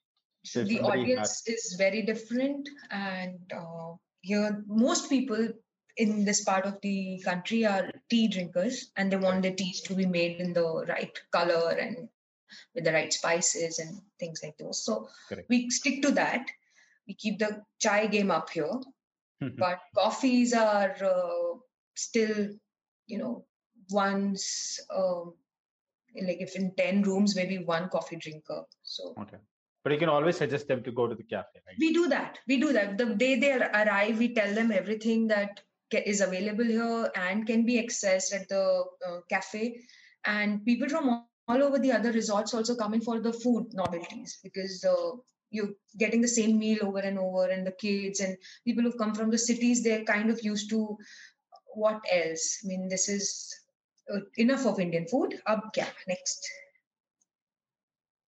[SPEAKER 2] So
[SPEAKER 3] If
[SPEAKER 2] the audience is very different, and uh, here most people in this part of the country are tea drinkers, and they want their teas to be made in the right color and with the right spices and things like those. So
[SPEAKER 3] Correct.
[SPEAKER 2] we stick to that. We keep the chai game up here,
[SPEAKER 3] Mhm.
[SPEAKER 2] but coffees are uh, still, you know, once um, like if in 10 rooms, maybe one coffee drinker. So
[SPEAKER 3] okay but you can always suggest them to go to the cafe right
[SPEAKER 2] we do that. We do that. The day they arrive, we tell them everything that is available here and can be accessed at the uh, cafe. And people from all- over the other resorts also come in for the food novelties because uh, you're getting the same meal over and over. And the kids and people who've come from the cities, they're kind of used to what else? I mean, this is uh, enough of Indian food. Up, yeah, next.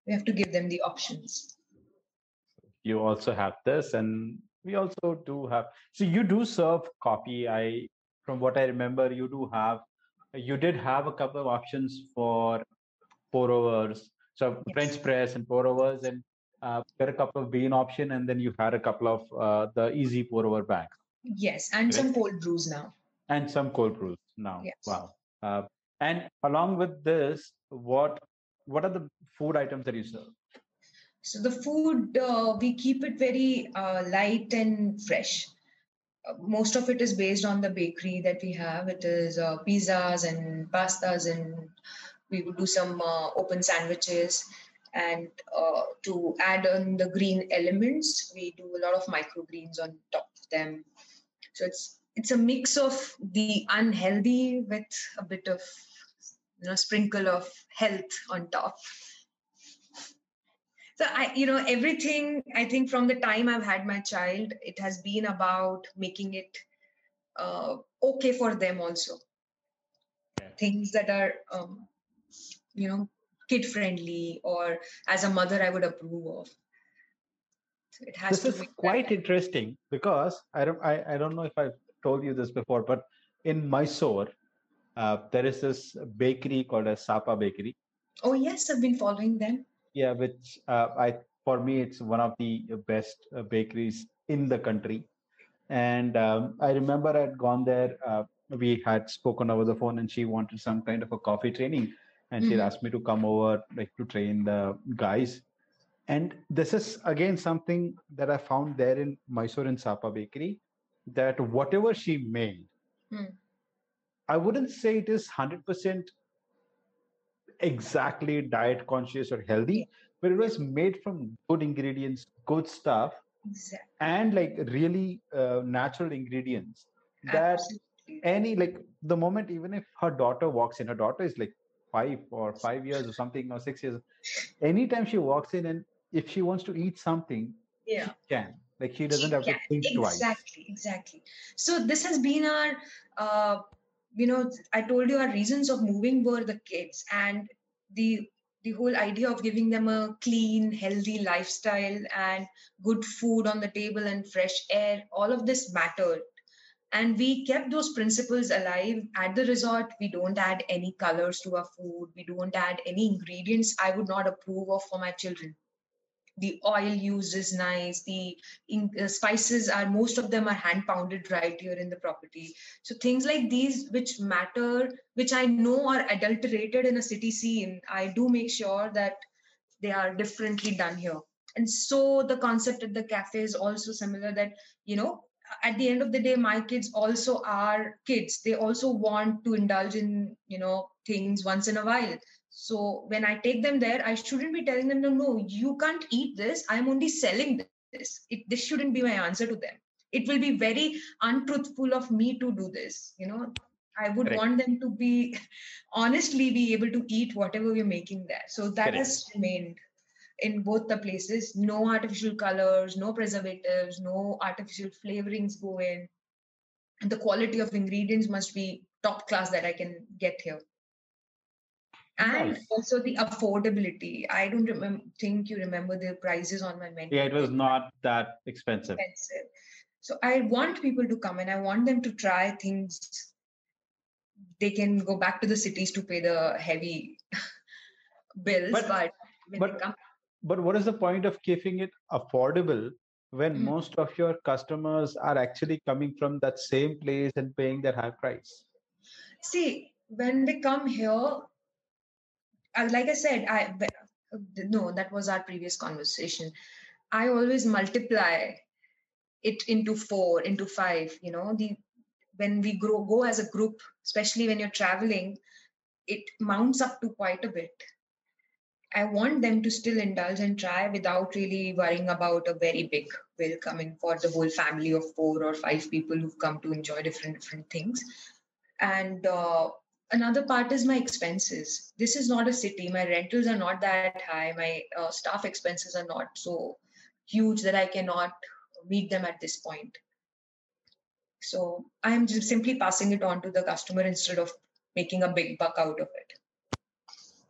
[SPEAKER 2] We have to give them the options.
[SPEAKER 3] you also have this and we also do have so you do serve coffee i from what i remember you do have you did have a couple of options for pour overs so
[SPEAKER 2] Yes.
[SPEAKER 3] french press and pour overs and uh, a couple of bean option and then you had a couple of uh, the easy pour over bag
[SPEAKER 2] Yes, and some cold brews now.
[SPEAKER 3] and some cold brews now
[SPEAKER 2] Yes.
[SPEAKER 3] wow uh, and along with this what what are the food items that you serve
[SPEAKER 2] So the food uh, we keep it very uh, light and fresh. Uh, most of it is based on the bakery that we have. It is uh, pizzas and pastas, and we would do some uh, open sandwiches. And to add on the green elements, we do a lot of microgreens on top of them. So it's it's a mix of the unhealthy with a bit of you know sprinkle of health on top. So I, you know, everything I think from the time I've had my child, it has been about making it uh, okay for them also.
[SPEAKER 3] Yeah.
[SPEAKER 2] Things that are, um, you know, kid friendly or as a mother I would approve of. So it has
[SPEAKER 3] this
[SPEAKER 2] to
[SPEAKER 3] is
[SPEAKER 2] that
[SPEAKER 3] quite interesting because I don't I, I don't know if I've told you this before, but in Mysore, uh, there is this bakery called a Sapa Bakery.
[SPEAKER 2] Oh yes, I've been following them.
[SPEAKER 3] Yeah, which uh, I for me it's one of the best uh, bakeries in the country. And um, I remember I'd gone there. Uh, we had spoken over the phone, and she wanted some kind of a coffee training. and she
[SPEAKER 2] Mhm.
[SPEAKER 3] asked me to come over like to train the guys and this is again something that i found there in mysore and sapa bakery that whatever she made
[SPEAKER 2] Hmm.
[SPEAKER 3] i wouldn't say it is 100% exactly diet conscious or healthy but it was made from good ingredients good stuff
[SPEAKER 2] Exactly.
[SPEAKER 3] and like really uh, natural ingredients that
[SPEAKER 2] Absolutely.
[SPEAKER 3] any like the moment even if her daughter walks in her daughter is like five or five years or something or six years anytime she walks in and if she wants to eat something
[SPEAKER 2] Yeah.
[SPEAKER 3] she can like she doesn't
[SPEAKER 2] She
[SPEAKER 3] have to
[SPEAKER 2] can.
[SPEAKER 3] think twice
[SPEAKER 2] exactly exactly so this has been our uh, you know i told you our reasons of moving were the kids and the the whole idea of giving them a clean healthy lifestyle and good food on the table and fresh air all of this mattered. And we kept those principles alive. At the resort we don't add any colors to our food. We don't add any ingredients i would not approve of for my children the oil used is nice the in, uh, spices are most of them are hand pounded right here in the property. So things like these which matter which i know are adulterated in a city scene i do make sure that they are differently done here. And so the concept at the cafe is also similar that you know at the end of the day my kids also are kids. They also want to indulge in you know things once in a while so when I take them there, I shouldn't be telling them, no, no, you can't eat this. I'm only selling this. It, this shouldn't be my answer to them. It will be very untruthful of me to do this. You know, I would
[SPEAKER 3] Correct.
[SPEAKER 2] want them to be [LAUGHS] honestly be able to eat whatever we're making there. So that
[SPEAKER 3] Correct.
[SPEAKER 2] has remained in both the places. No artificial colors, no preservatives, no artificial flavorings go in. And the quality of ingredients must be top class that I can get here and
[SPEAKER 3] Nice.
[SPEAKER 2] also the affordability. I don't remember. Think you remember the prices on my menu?
[SPEAKER 3] yeah it was not that expensive
[SPEAKER 2] expensive. So I want people to come and I want them to try things. They can go back to the cities to pay the heavy [LAUGHS] bills,
[SPEAKER 3] But-
[SPEAKER 2] but, when
[SPEAKER 3] but-
[SPEAKER 2] they come,
[SPEAKER 3] but what is the point of keeping it affordable when
[SPEAKER 2] Mm.
[SPEAKER 3] most of your customers are actually coming from that same place and paying that high price
[SPEAKER 2] see when they come here. Uh, Like I said, I no, that was our previous conversation. I always multiply it into four, into five. You know, the when we grow go as a group, especially when you're traveling, it mounts up to quite a bit. I want them to still indulge and try without really worrying about a very big bill coming for the whole family of four or five people who've come to enjoy different different things. And uh, another part is my expenses. This is not a city. My rentals are not that high. My uh, staff expenses are not so huge that I cannot meet them at this point. So I'm just simply passing it on to the customer instead of making a big buck out of it.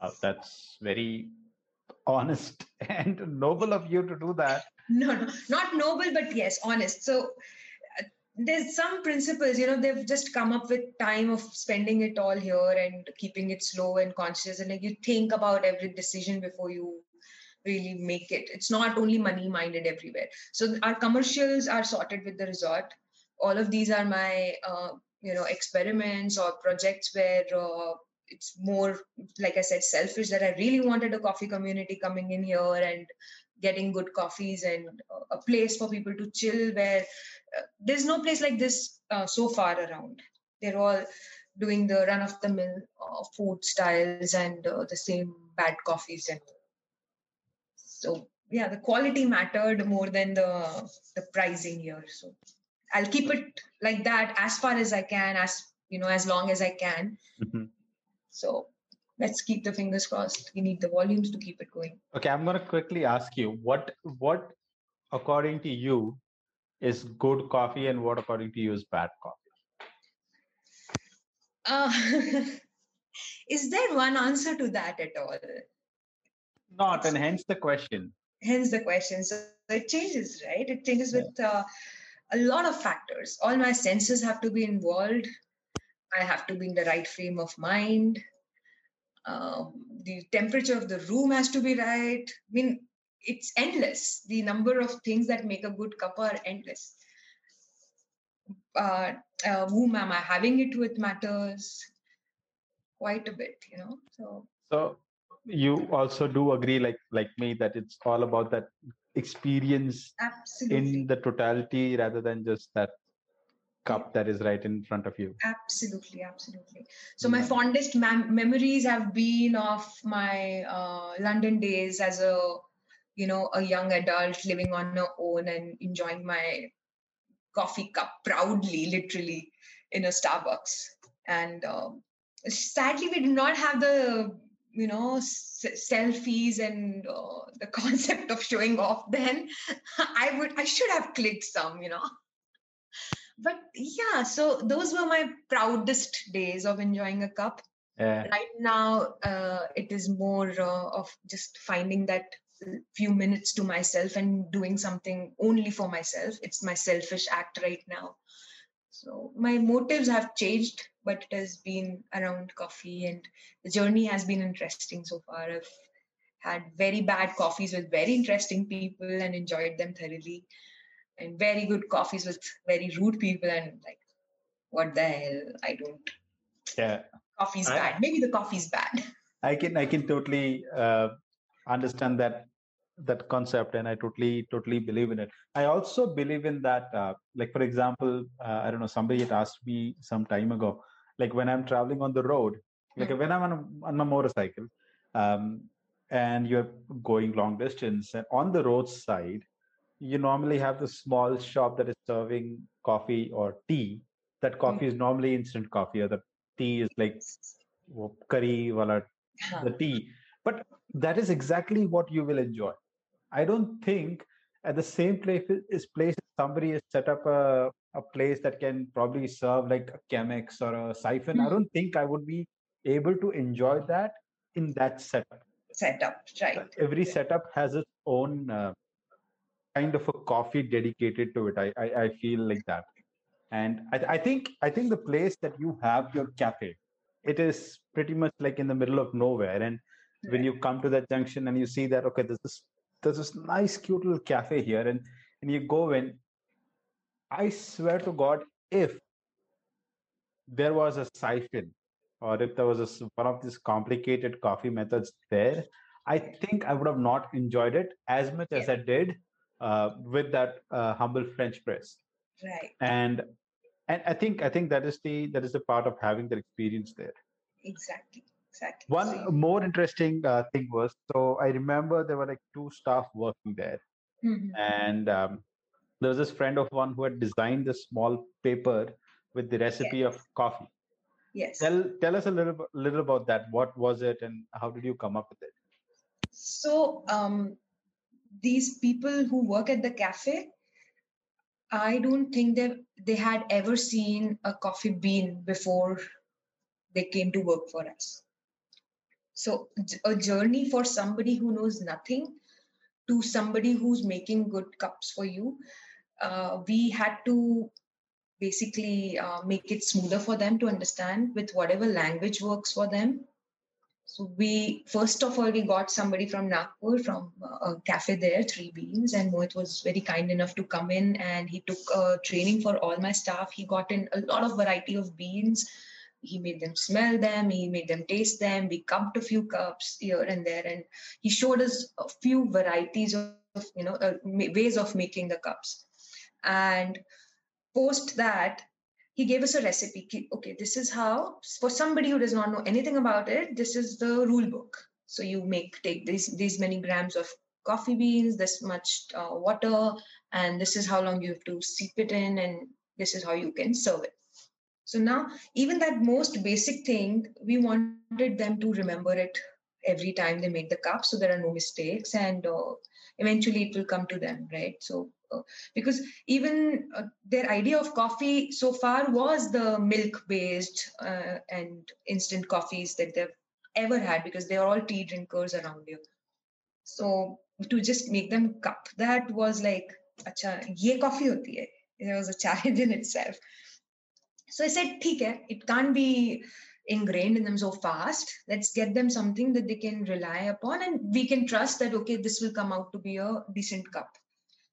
[SPEAKER 3] Uh, that's very honest [LAUGHS] and noble of you to do that
[SPEAKER 2] No, no, not noble, but yes, honest. So there's some principles, you know, they've just come up with time of spending it all here and keeping it slow and conscious. And like you think about every decision before you really make it. It's not only money minded everywhere. So our commercials are sorted with the resort. All of these are my, uh, you know, experiments or projects where uh, it's more, like I said, selfish that I really wanted a coffee community coming in here and getting good coffees and a place for people to chill where uh, there's no place like this uh, so far around. They're all doing the run of the mill uh, food styles and uh, the same bad coffees and so yeah the quality mattered more than the the pricing here so i'll keep it like that as far as i can as you know as long as i can
[SPEAKER 3] Mhm.
[SPEAKER 2] so let's keep the fingers crossed. We need the volumes to keep it going.
[SPEAKER 3] Okay i'm going to quickly ask you what what according to you is good coffee and what according to you is bad coffee?
[SPEAKER 2] Uh, [LAUGHS] is there one answer to that at all?
[SPEAKER 3] Not and hence the question.
[SPEAKER 2] Hence the question. So it changes right? It changes with uh, a lot of factors. All my senses have to be involved. I have to be in the right frame of mind um, the temperature of the room has to be right. I mean it's endless. The number of things that make a good cup are endless. Uh, uh, whom am i having it with matters quite a bit you know so.
[SPEAKER 3] So you also do agree, like like me, that it's all about that experience
[SPEAKER 2] absolutely.
[SPEAKER 3] in the totality rather than just that cup that is right in front of you.
[SPEAKER 2] absolutely absolutely. So my fondest mem- memories have been of my uh, london days as a you know a young adult living on my own and enjoying my coffee cup proudly literally in a starbucks. And um, sadly we do not have the you know s- selfies and uh, the [LAUGHS] concept of showing off then. [LAUGHS] I would i should have clicked some you know but yeah so those were my proudest days of enjoying a cup.
[SPEAKER 3] Yeah.
[SPEAKER 2] right now uh, it is more uh, of just finding that few minutes to myself and doing something only for myself. It's my selfish act right now. So my motives have changed but it has been around coffee and the journey has been interesting so far. I've had very bad coffees with very interesting people and enjoyed them thoroughly and very good coffees with very rude people and like what the hell i don't
[SPEAKER 3] Yeah.
[SPEAKER 2] coffee's
[SPEAKER 3] I-
[SPEAKER 2] bad maybe the coffee's bad
[SPEAKER 3] I can I can totally uh, understand that that concept, and I totally totally believe in it. I also believe in that. Uh, like for example, uh, I don't know. Somebody had asked me some time ago, like when I'm traveling on the road, like
[SPEAKER 2] Mm.
[SPEAKER 3] when I'm on a, on a motorcycle, um, and you're going long distance, and on the roadside, you normally have the small shop that is serving coffee or tea. That coffee is normally instant coffee, or the tea is like curry wala the tea. But that is exactly what you will enjoy. I don't think at the same place is place somebody has set up a, a place that can probably serve like a Chemex or a siphon. I
[SPEAKER 2] Mhm.
[SPEAKER 3] don't think I would be able to enjoy that in that setup.
[SPEAKER 2] setup right
[SPEAKER 3] Every
[SPEAKER 2] Yeah.
[SPEAKER 3] setup has its own uh, kind of a coffee dedicated to it. I I, I feel like that, and I, I think I think the place that you have your cafe, it is pretty much like in the middle of nowhere. And when you come to that junction and you see that okay, there's this there's this nice cute little cafe here, and and you go in. I swear to God, if there was a siphon or if there was a, one of these complicated coffee methods there, I think I would have not enjoyed it as much as I did uh, with that uh, humble French press.
[SPEAKER 2] right
[SPEAKER 3] And and I think I think that is the that is the part of having that experience there.
[SPEAKER 2] exactly exactly
[SPEAKER 3] One
[SPEAKER 2] So
[SPEAKER 3] more interesting uh, thing was so I remember there were like two staff working there,
[SPEAKER 2] Mhm.
[SPEAKER 3] and um, there was this friend of one who had designed this small paper with the recipe of coffee.
[SPEAKER 2] yes
[SPEAKER 3] Tell tell us a little little about that. What was it, and how did you come up with it?
[SPEAKER 2] so um these people who work at the cafe i don't think they they had ever seen a coffee bean before they came to work for us. So a journey for somebody who knows nothing to somebody who's making good cups for you uh, we had to basically uh, make it smoother for them to understand with whatever language works for them so we first of all we got somebody from Nagpur from uh, a cafe there, Three Beans, and Mohit was very kind enough to come in and he took uh, training for all my staff. He got in a lot of variety of beans. He made them smell them. He made them taste them. We cupped a few cups here and there, and he showed us a few varieties of you know uh, ways of making the cups. And post that, he gave us a recipe okay this is how for somebody who does not know anything about it this is the rule book. So you make take these these many grams of coffee beans this much uh, water and this is how long you have to steep it in and this is how you can serve it. So now even that most basic thing we wanted them to remember it every time they make the cup so there are no mistakes and uh, eventually it will come to them right? So because even uh, their idea of coffee so far was the milk based uh, and instant coffees that they've ever had because they're all tea drinkers around here. So to just make them cup that was like acha ye coffee hoti hai. It was a challenge [LAUGHS] in itself. So i said hai it can't be ingrained in them so fast. Let's get them something that they can rely upon and we can trust that okay this will come out to be a decent cup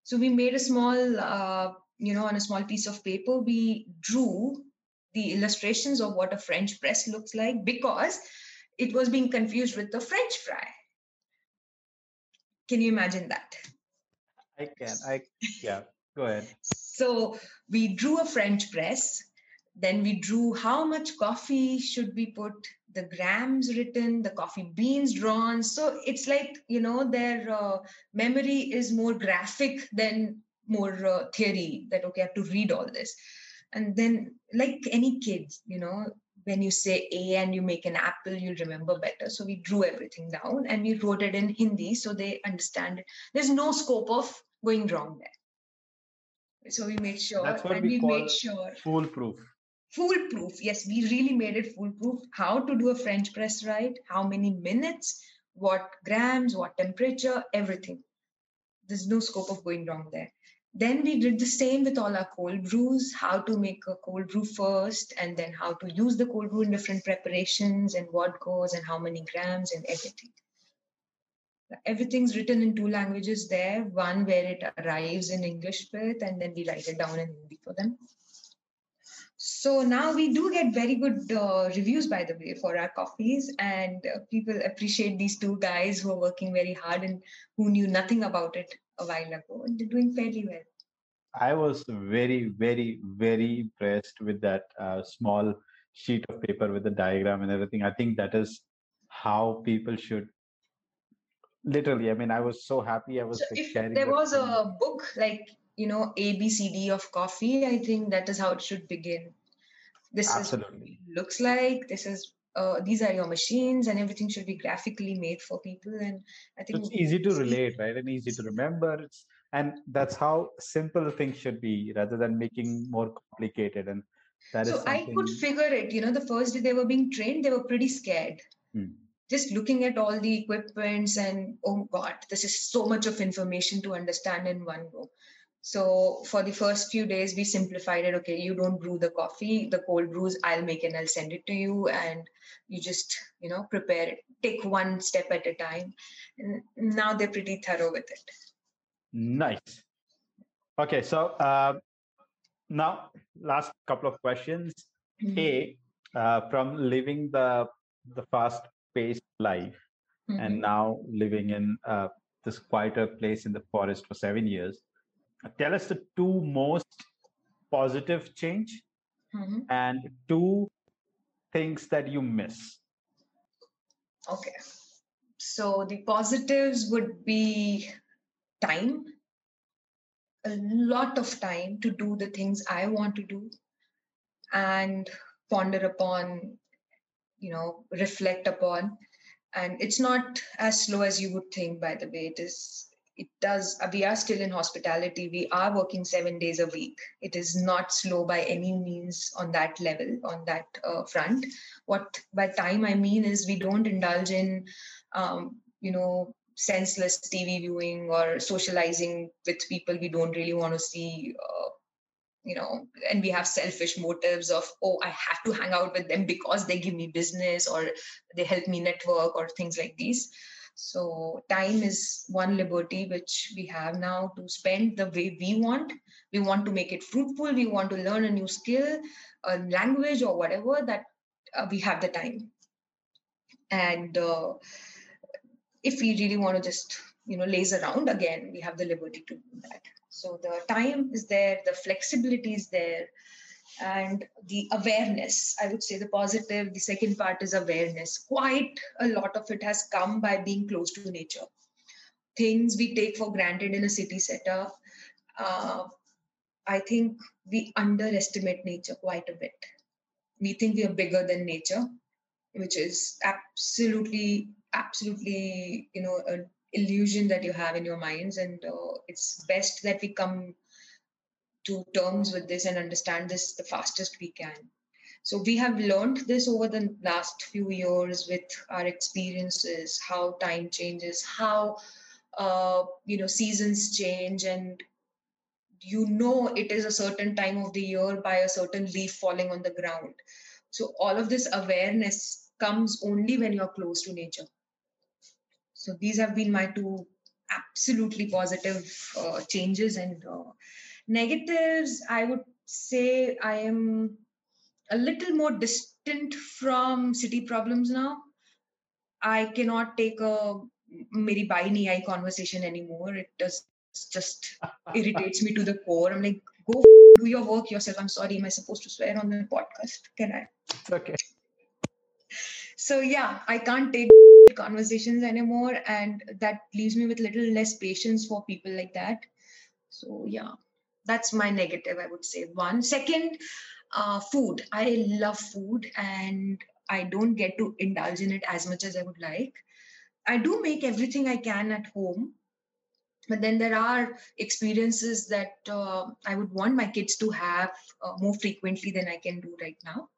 [SPEAKER 2] so we made a small, uh, you know, on a small piece of paper, we drew the illustrations of what a French press looks like because it was being confused with the French fry. Can you imagine that?
[SPEAKER 3] I can. I yeah. Go ahead.
[SPEAKER 2] So we drew a French press. Then we drew how much coffee should we put, the grams written, the coffee beans drawn. So it's like you know their uh, memory is more graphic than more uh, theory. That okay, I have to read all this, and then like any kids, you know, when you say A and you make an apple, you'll remember better. So we drew everything down and we wrote it in Hindi so they understand it. There's no scope of going wrong there. So we made sure
[SPEAKER 3] That's what
[SPEAKER 2] and
[SPEAKER 3] we
[SPEAKER 2] we made sure
[SPEAKER 3] foolproof.
[SPEAKER 2] Foolproof. Yes, we really made it foolproof. How to do a French press right, how many minutes, what grams, what temperature, everything. There's no scope of going wrong there. Then we did the same with all our cold brews, how to make a cold brew first, and then how to use the cold brew in different preparations and what goes and how many grams and everything. Everything's written in two languages there, one where it arrives in English with, and then we write it down in Hindi for them. So now we do get very good uh, reviews, by the way, for our coffees, and uh, people appreciate these two guys who are working very hard and who knew nothing about it a while ago. And they're doing fairly well.
[SPEAKER 3] I was very, very, very impressed with that uh, small sheet of paper with the diagram and everything. I think that is how people should literally. I mean, I was so happy. I was
[SPEAKER 2] So if there was
[SPEAKER 3] thing.
[SPEAKER 2] a book like you know ABCD of coffee, I think that is how it should begin. This is what
[SPEAKER 3] absolutely.
[SPEAKER 2] it looks like. This is uh, these are your machines, and everything should be graphically made for people. And I think
[SPEAKER 3] it's easy to relate, right? And easy to remember. It's, and that's how simple things should be rather than making more complicated. And that is
[SPEAKER 2] So I could figure it. You know, the first day they were being trained, they were pretty scared.
[SPEAKER 3] Hmm.
[SPEAKER 2] Just looking at all the equipments and oh god, this is so much of information to understand in one go. So for the first few days, we simplified it. Okay, you don't brew the coffee, the cold brews, I'll make and I'll send it to you, and you just you know prepare it. Take one step at a time. And now they're pretty thorough with it.
[SPEAKER 3] Nice. Okay, so uh, now last couple of questions.
[SPEAKER 2] Mhm.
[SPEAKER 3] A, uh, from living the the fast-paced life and
[SPEAKER 2] Mhm.
[SPEAKER 3] now living in uh, this quieter place in the forest for seven years, tell us the two most positive change
[SPEAKER 2] Mhm.
[SPEAKER 3] and two things that you miss.
[SPEAKER 2] Okay. So the positives would be time, a lot of time to do the things I want to do and ponder upon, you know, reflect upon. And it's not as slow as you would think, by the way. It is, it does, uh, we are still in hospitality. We are working seven days a week. It is not slow by any means on that level, on that uh, front what by time i mean is we don't indulge in um, you know senseless tv viewing or socializing with people we don't really want to see uh, you know and we have selfish motives of oh i have to hang out with them because they give me business or they help me network or things like these so time is one liberty which we have now to spend the way we want. We want to make it fruitful. We want to learn a new skill a language or whatever that uh, we have the time. And uh, if we really want to just you know laze around again we have the liberty to do that. So the time is there. The flexibility is there and the awareness i would say the positive the second part is awareness. Quite a lot of it has come by being close to nature. Things we take for granted in a city setup uh, i think we underestimate nature quite a bit. We think we are bigger than nature which is absolutely absolutely you know an illusion that you have in your minds and uh, it's best that we come to terms with this and understand this the fastest we can. So we have learned this over the last few years with our experiences how time changes how uh, you know seasons change and you know it is a certain time of the year by a certain leaf falling on the ground. So all of this awareness comes only when you're close to nature. So these have been my two absolutely positive uh, changes and uh, negatives i would say i am a little more distant from city problems now I cannot take a maybe buy nahi eye conversation anymore. It does just [LAUGHS] irritates me to the core. I'm like, go do your work yourself. I'm sorry, am I supposed to swear on the podcast? Can I?
[SPEAKER 3] okay.
[SPEAKER 2] So yeah, I can't take conversations anymore, and that leaves me with little less patience for people like that. So yeah, that's my negative. I would say one second uh, food. I love food, and I don't get to indulge in it as much as I would like. I do make everything I can at home, but then there are experiences that uh, I would want my kids to have uh, more frequently than I can do right now,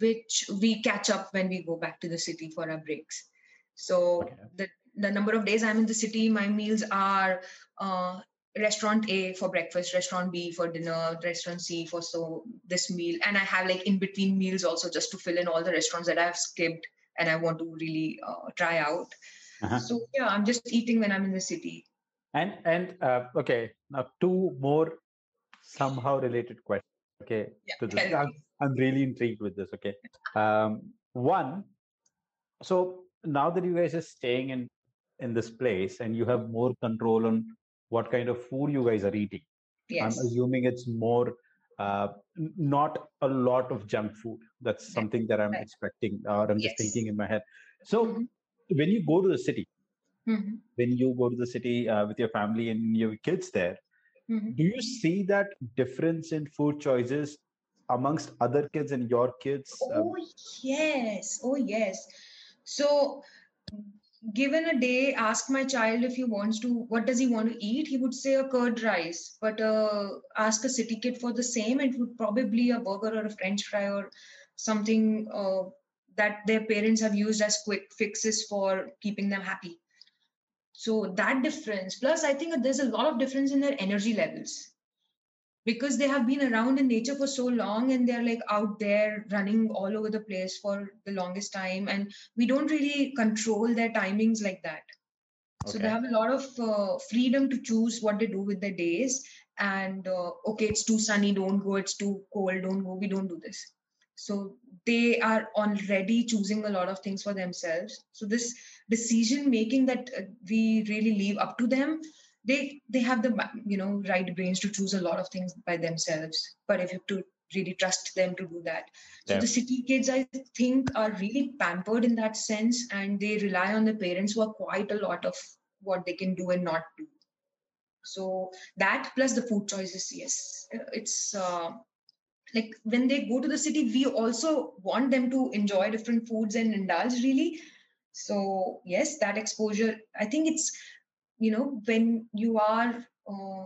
[SPEAKER 2] which we catch up when we go back to the city for our breaks. So
[SPEAKER 3] Okay.
[SPEAKER 2] the the number of days I'm in the city, my meals are uh, restaurant A for breakfast, restaurant B for dinner, restaurant C for so this meal, and I have like in between meals also just to fill in all the restaurants that I've skipped and I want to really uh, try out.
[SPEAKER 3] Uh-huh.
[SPEAKER 2] So yeah, I'm just eating when I'm in the city.
[SPEAKER 3] And and uh, okay, now two more somehow related questions. Okay,
[SPEAKER 2] Yeah,
[SPEAKER 3] to this. I'm, I'm really intrigued with this. Okay, um, one. So now that you guys are staying in in this place and you have more control on what kind of food you guys are eating,
[SPEAKER 2] Yes.
[SPEAKER 3] I'm assuming it's more. Uh, not a lot of junk food. That's something that I'm
[SPEAKER 2] right.
[SPEAKER 3] expecting, or I'm just
[SPEAKER 2] Yes.
[SPEAKER 3] thinking in my head. So,
[SPEAKER 2] Mhm.
[SPEAKER 3] when you go to the city,
[SPEAKER 2] Mhm,
[SPEAKER 3] when you go to the city uh, with your family and your kids there,
[SPEAKER 2] mhm.
[SPEAKER 3] do you see that difference in food choices amongst other kids and your kids? Um,
[SPEAKER 2] Oh yes, oh yes. So given a day, ask my child if he wants to, what does he want to eat? He would say a curd rice. But uh, ask a city kid for the same, it would probably a burger or a French fry or something uh, that their parents have used as quick fixes for keeping them happy. So that difference, plus I think there's a lot of difference in their energy levels because they have been around in nature for so long and they're like out there running all over the place for the longest time and we don't really control their timings like that. So they have a lot of uh, freedom to choose what they do with their days and uh, okay it's too sunny don't go it's too cold don't go we don't do this. So they are already choosing a lot of things for themselves. So this decision making that uh, we really leave up to them they they have the you know right brains to choose a lot of things by themselves. But if you have to really trust them to do that. So
[SPEAKER 3] Yeah.
[SPEAKER 2] the city kids i think are really pampered in that sense and they rely on the parents for quite a lot of what they can do and not do. So that plus the food choices yes. It's uh, like when they go to the city we also want them to enjoy different foods and indulge really. So yes that exposure i think it's you know when you are uh,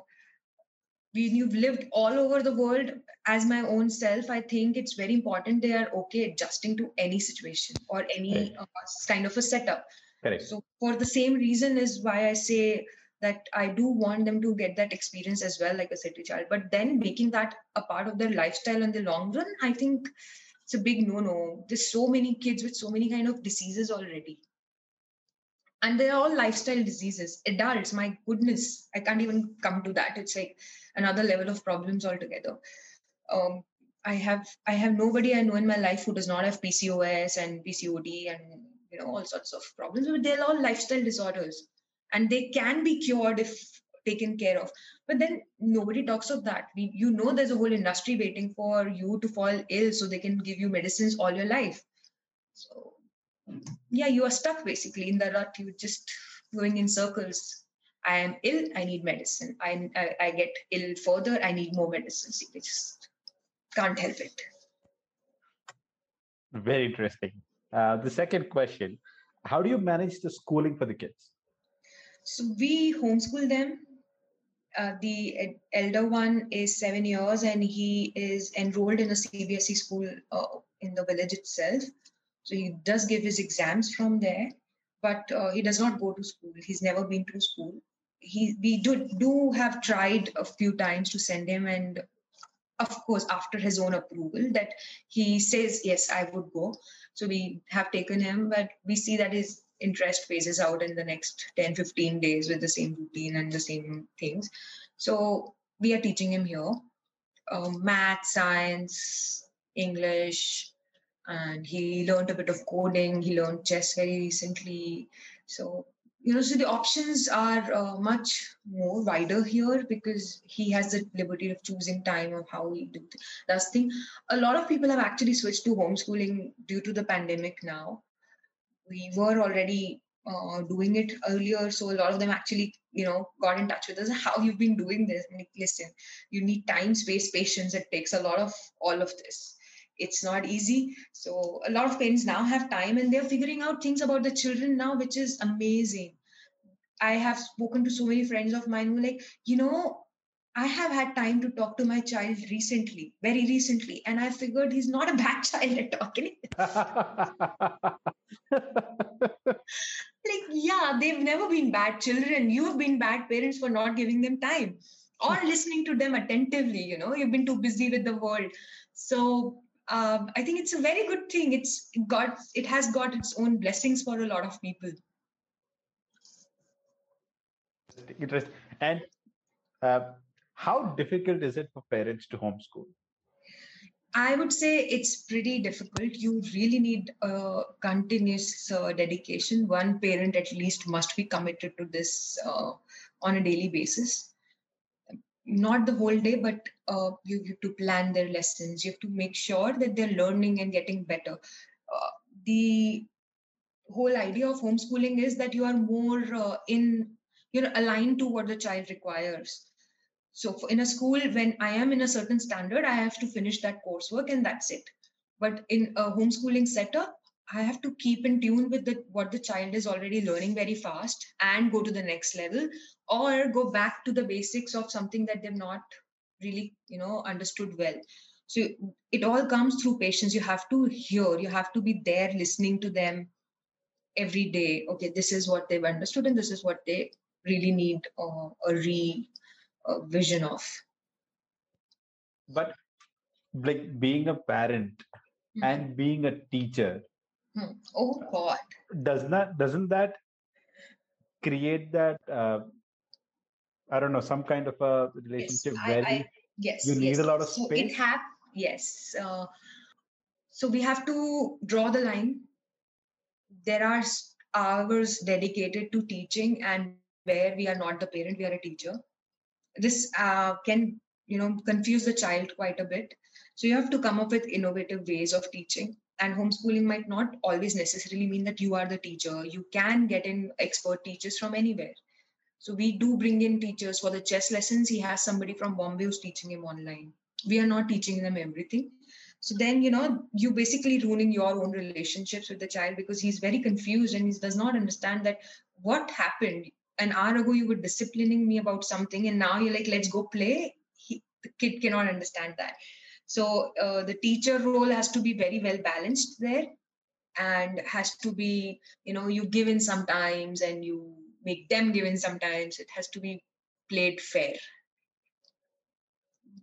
[SPEAKER 2] when you've lived all over the world as my own self i think it's very important they are okay adjusting to any situation or any uh, kind of a setup.
[SPEAKER 3] Correct.
[SPEAKER 2] so for the same reason is why i say that i do want them to get that experience as well like a city child but then making that a part of their lifestyle in the long run i think it's a big no no there's so many kids with so many kind of diseases already and they're all lifestyle diseases adults my goodness i can't even come to that. It's like another level of problems altogether. Um, i have i have nobody i know in my life who does not have pcos and pcod and you know all sorts of problems but they're all lifestyle disorders. And they can be cured if taken care of. But then nobody talks of that. We, you know there's a whole industry waiting for you to fall ill so they can give you medicines all your life. So yeah you are stuck basically in the rut. You're just going in circles. I am ill. I need medicine. I i, I get ill further. I need more medicines i just can't help it.
[SPEAKER 3] Very interesting. Uh, the second question How do you manage the schooling for the kids?
[SPEAKER 2] so we homeschool them. Uh, the elder one is seven years and he is enrolled in a cbse school uh, in the village itself so he does give his exams from there but uh, he does not go to school. He's never been to school. He we do do have tried a few times to send him and of course after his own approval that he says yes i would go. So we have taken him but we see that his interest phases out in the next 10 15 days with the same routine and the same things. So we are teaching him here um, math science english and he learned a bit of coding. He learned chess very recently. So you know, so the options are uh, much more wider here because he has the liberty of choosing time of how he do does thing. A lot of people have actually switched to homeschooling due to the pandemic now. We were already uh, doing it earlier, so a lot of them actually, you know, got in touch with us. How you've been doing this? Listen, you need time, space, patience. It takes a lot of all of this it's not easy. So a lot of parents now have time and they're figuring out things about the children now which is amazing. I have spoken to so many friends of mine who like you know i have had time to talk to my child recently very recently and i figured he's not a bad [LAUGHS] child at talking [LAUGHS] like yeah they've never been bad children. You have been bad parents for not giving them time or listening to them attentively you know? You've been too busy with the world. So um, I think it's a very good thing. It's got it has got its own blessings for a lot of people.
[SPEAKER 3] Interesting. And uh, how difficult is it for parents to homeschool?
[SPEAKER 2] I would say it's pretty difficult. You really need a continuous uh, dedication. One parent at least must be committed to this uh, on a daily basis not the whole day, but uh, you, have to plan their lessons. You have to make sure that they're learning and getting better. Uh, the whole idea of homeschooling is that you are more uh, in, you know, aligned to what the child requires. So for, in a school, when I am in a certain standard, I have to finish that coursework and that's it. But in a homeschooling setup, I have to keep in tune with the, what the child is already learning very fast and go to the next level or go back to the basics of something that they've not really, you know, understood well. So it all comes through patience. You have to hear, you have to be there listening to them every day. Okay, this is what they've understood and this is what they really need uh, a re uh, vision of.
[SPEAKER 3] But like being a parent mm-hmm. and being a teacher
[SPEAKER 2] Hmm. Oh God.
[SPEAKER 3] Does not doesn't that create that uh, I don't know some kind of a relationship
[SPEAKER 2] yes,
[SPEAKER 3] where
[SPEAKER 2] I, I, yes,
[SPEAKER 3] you need
[SPEAKER 2] yes.
[SPEAKER 3] a lot of
[SPEAKER 2] so
[SPEAKER 3] space?
[SPEAKER 2] It have yes. Uh, so we have to draw the line. There are hours dedicated to teaching, and where we are not the parent, we are a teacher. This uh, can you know confuse the child quite a bit. So you have to come up with innovative ways of teaching and homeschooling might not always necessarily mean that you are the teacher. You can get in expert teachers from anywhere. So we do bring in teachers for the chess lessons. He has somebody from bombay who's teaching him online. We are not teaching them everything. So then you know you basically ruining your own relationships with the child because he's very confused and he does not understand that what happened. An hour ago you were disciplining me about something and now you're like let's go play. He, the kid cannot understand that so uh, the teacher role has to be very well balanced there and has to be, you know, you give in sometimes and you make them give in sometimes. It has to be played fair.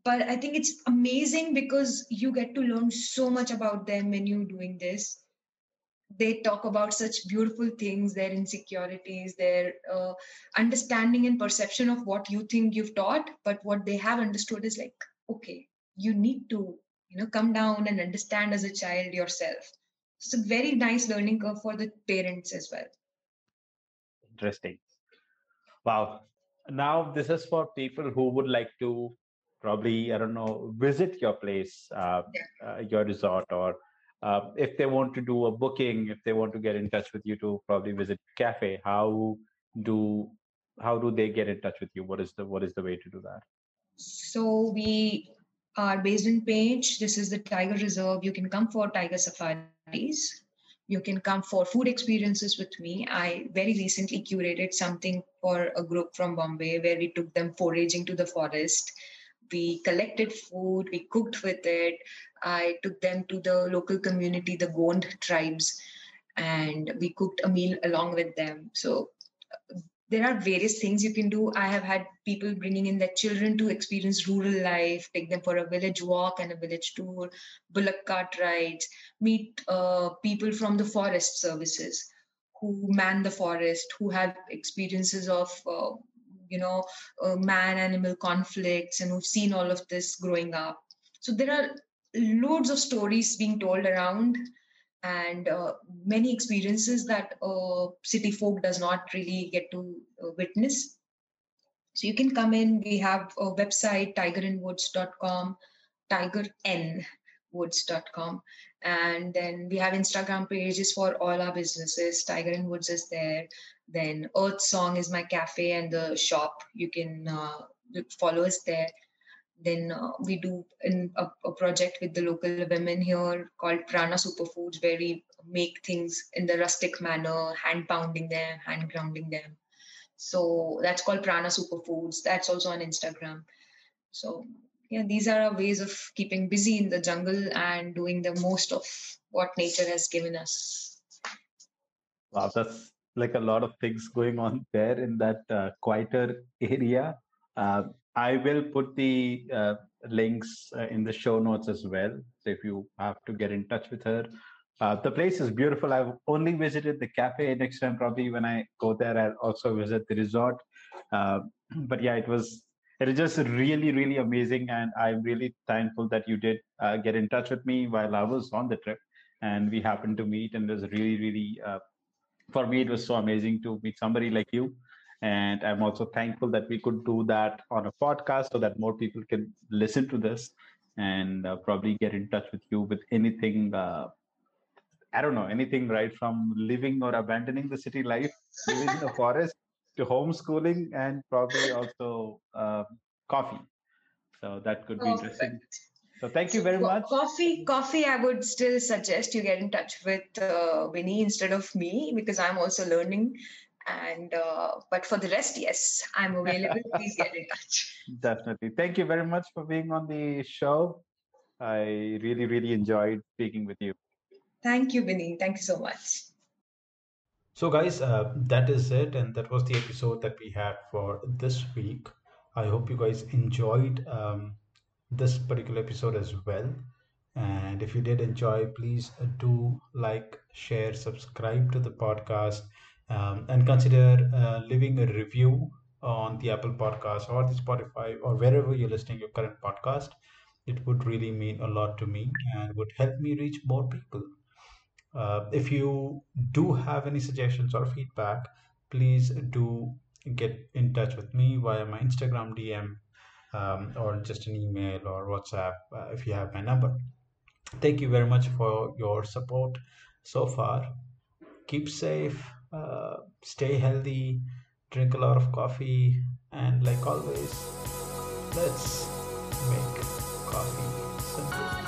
[SPEAKER 2] But I think it's amazing because you get to learn so much about them when you're doing this they talk about such beautiful things their insecurities their uh, understanding and perception of what you think you've taught but what they have understood is like okay you need to you know come down and understand as a child yourself. It's a very nice learning curve for the parents as well.
[SPEAKER 3] Interesting. Wow. Now this is for people who would like to probably i don't know visit your place uh, yeah. uh, your resort or uh, if they want to do a booking if they want to get in touch with you to probably visit cafe how do how do they get in touch with you? What is the what is the way to do that?
[SPEAKER 2] So we are based in Pench. This is the Tiger Reserve. You can come for tiger safaris. You can come for food experiences with me. I very recently curated something for a group from Bombay where we took them foraging to the forest. We collected food, we cooked with it. I took them to the local community, the Gond tribes, and we cooked a meal along with them. So there are various things you can do. I have had people bringing in their children to experience rural life, take them for a village walk and a village tour, bullock cart rides, meet uh, people from the forest services who man the forest, who have experiences of, uh, you know, uh, man animal conflicts and who've seen all of this growing up. So there are loads of stories being told around and uh, many experiences that uh, city folk does not really get to uh, witness. So you can come in. We have a website tigerinwoods.com tigernwoods.com and then we have instagram pages for all our businesses. Tiger in woods is there. Then earth song is my cafe and the shop. You can uh, follow us there then uh, we do in a, a, project with the local women here called Prana Superfoods, where we make things in the rustic manner, hand pounding them, hand grounding them. So that's called Prana Superfoods. That's also on Instagram. So yeah, these are our ways of keeping busy in the jungle and doing the most of what nature has given us.
[SPEAKER 3] Wow, that's like a lot of things going on there in that uh, quieter area. Uh, I will put the uh, links uh, in the show notes as well. So if you have to get in touch with her, uh, the place is beautiful. I've only visited the cafe. Next time, probably when I go there, I'll also visit the resort. Uh, [CLEARS THROAT] but yeah, it was it is just really, really amazing, and I'm really thankful that you did uh, get in touch with me while I was on the trip, and we happened to meet. And it was really, really uh, for me, it was so amazing to meet somebody like you and I'm also thankful that we could do that on a podcast so that more people can listen to this and uh, probably get in touch with you with anything. Uh, I don't know, anything right from living or abandoning the city life, living in the [LAUGHS] forest to homeschooling and probably also uh, coffee. So that could be interesting. So thank you very much.
[SPEAKER 2] Coffee, coffee. I would still suggest you get in touch with uh, Vinny instead of me because I'm also learning and uh, but for the rest yes i'm available. Please get in touch. [LAUGHS]
[SPEAKER 3] Definitely. Thank you very much for being on the show. I really really enjoyed speaking with you.
[SPEAKER 2] Thank you Vinny. thank you so much.
[SPEAKER 1] So guys uh, that is it and that was the episode that we had for this week. I hope you guys enjoyed um, this particular episode as well. And if you did enjoy please do like share subscribe to the podcast um, and consider uh, leaving a review on the Apple Podcast or the Spotify or wherever you're listening your current podcast. It would really mean a lot to me and would help me reach more people. Uh, if you do have any suggestions or feedback, please do get in touch with me via my Instagram DM um, or just an email or WhatsApp uh, if you have my number. Thank you very much for your support so far. Keep safe uh, stay healthy, drink a lot of coffee, and like always, let's make coffee simple.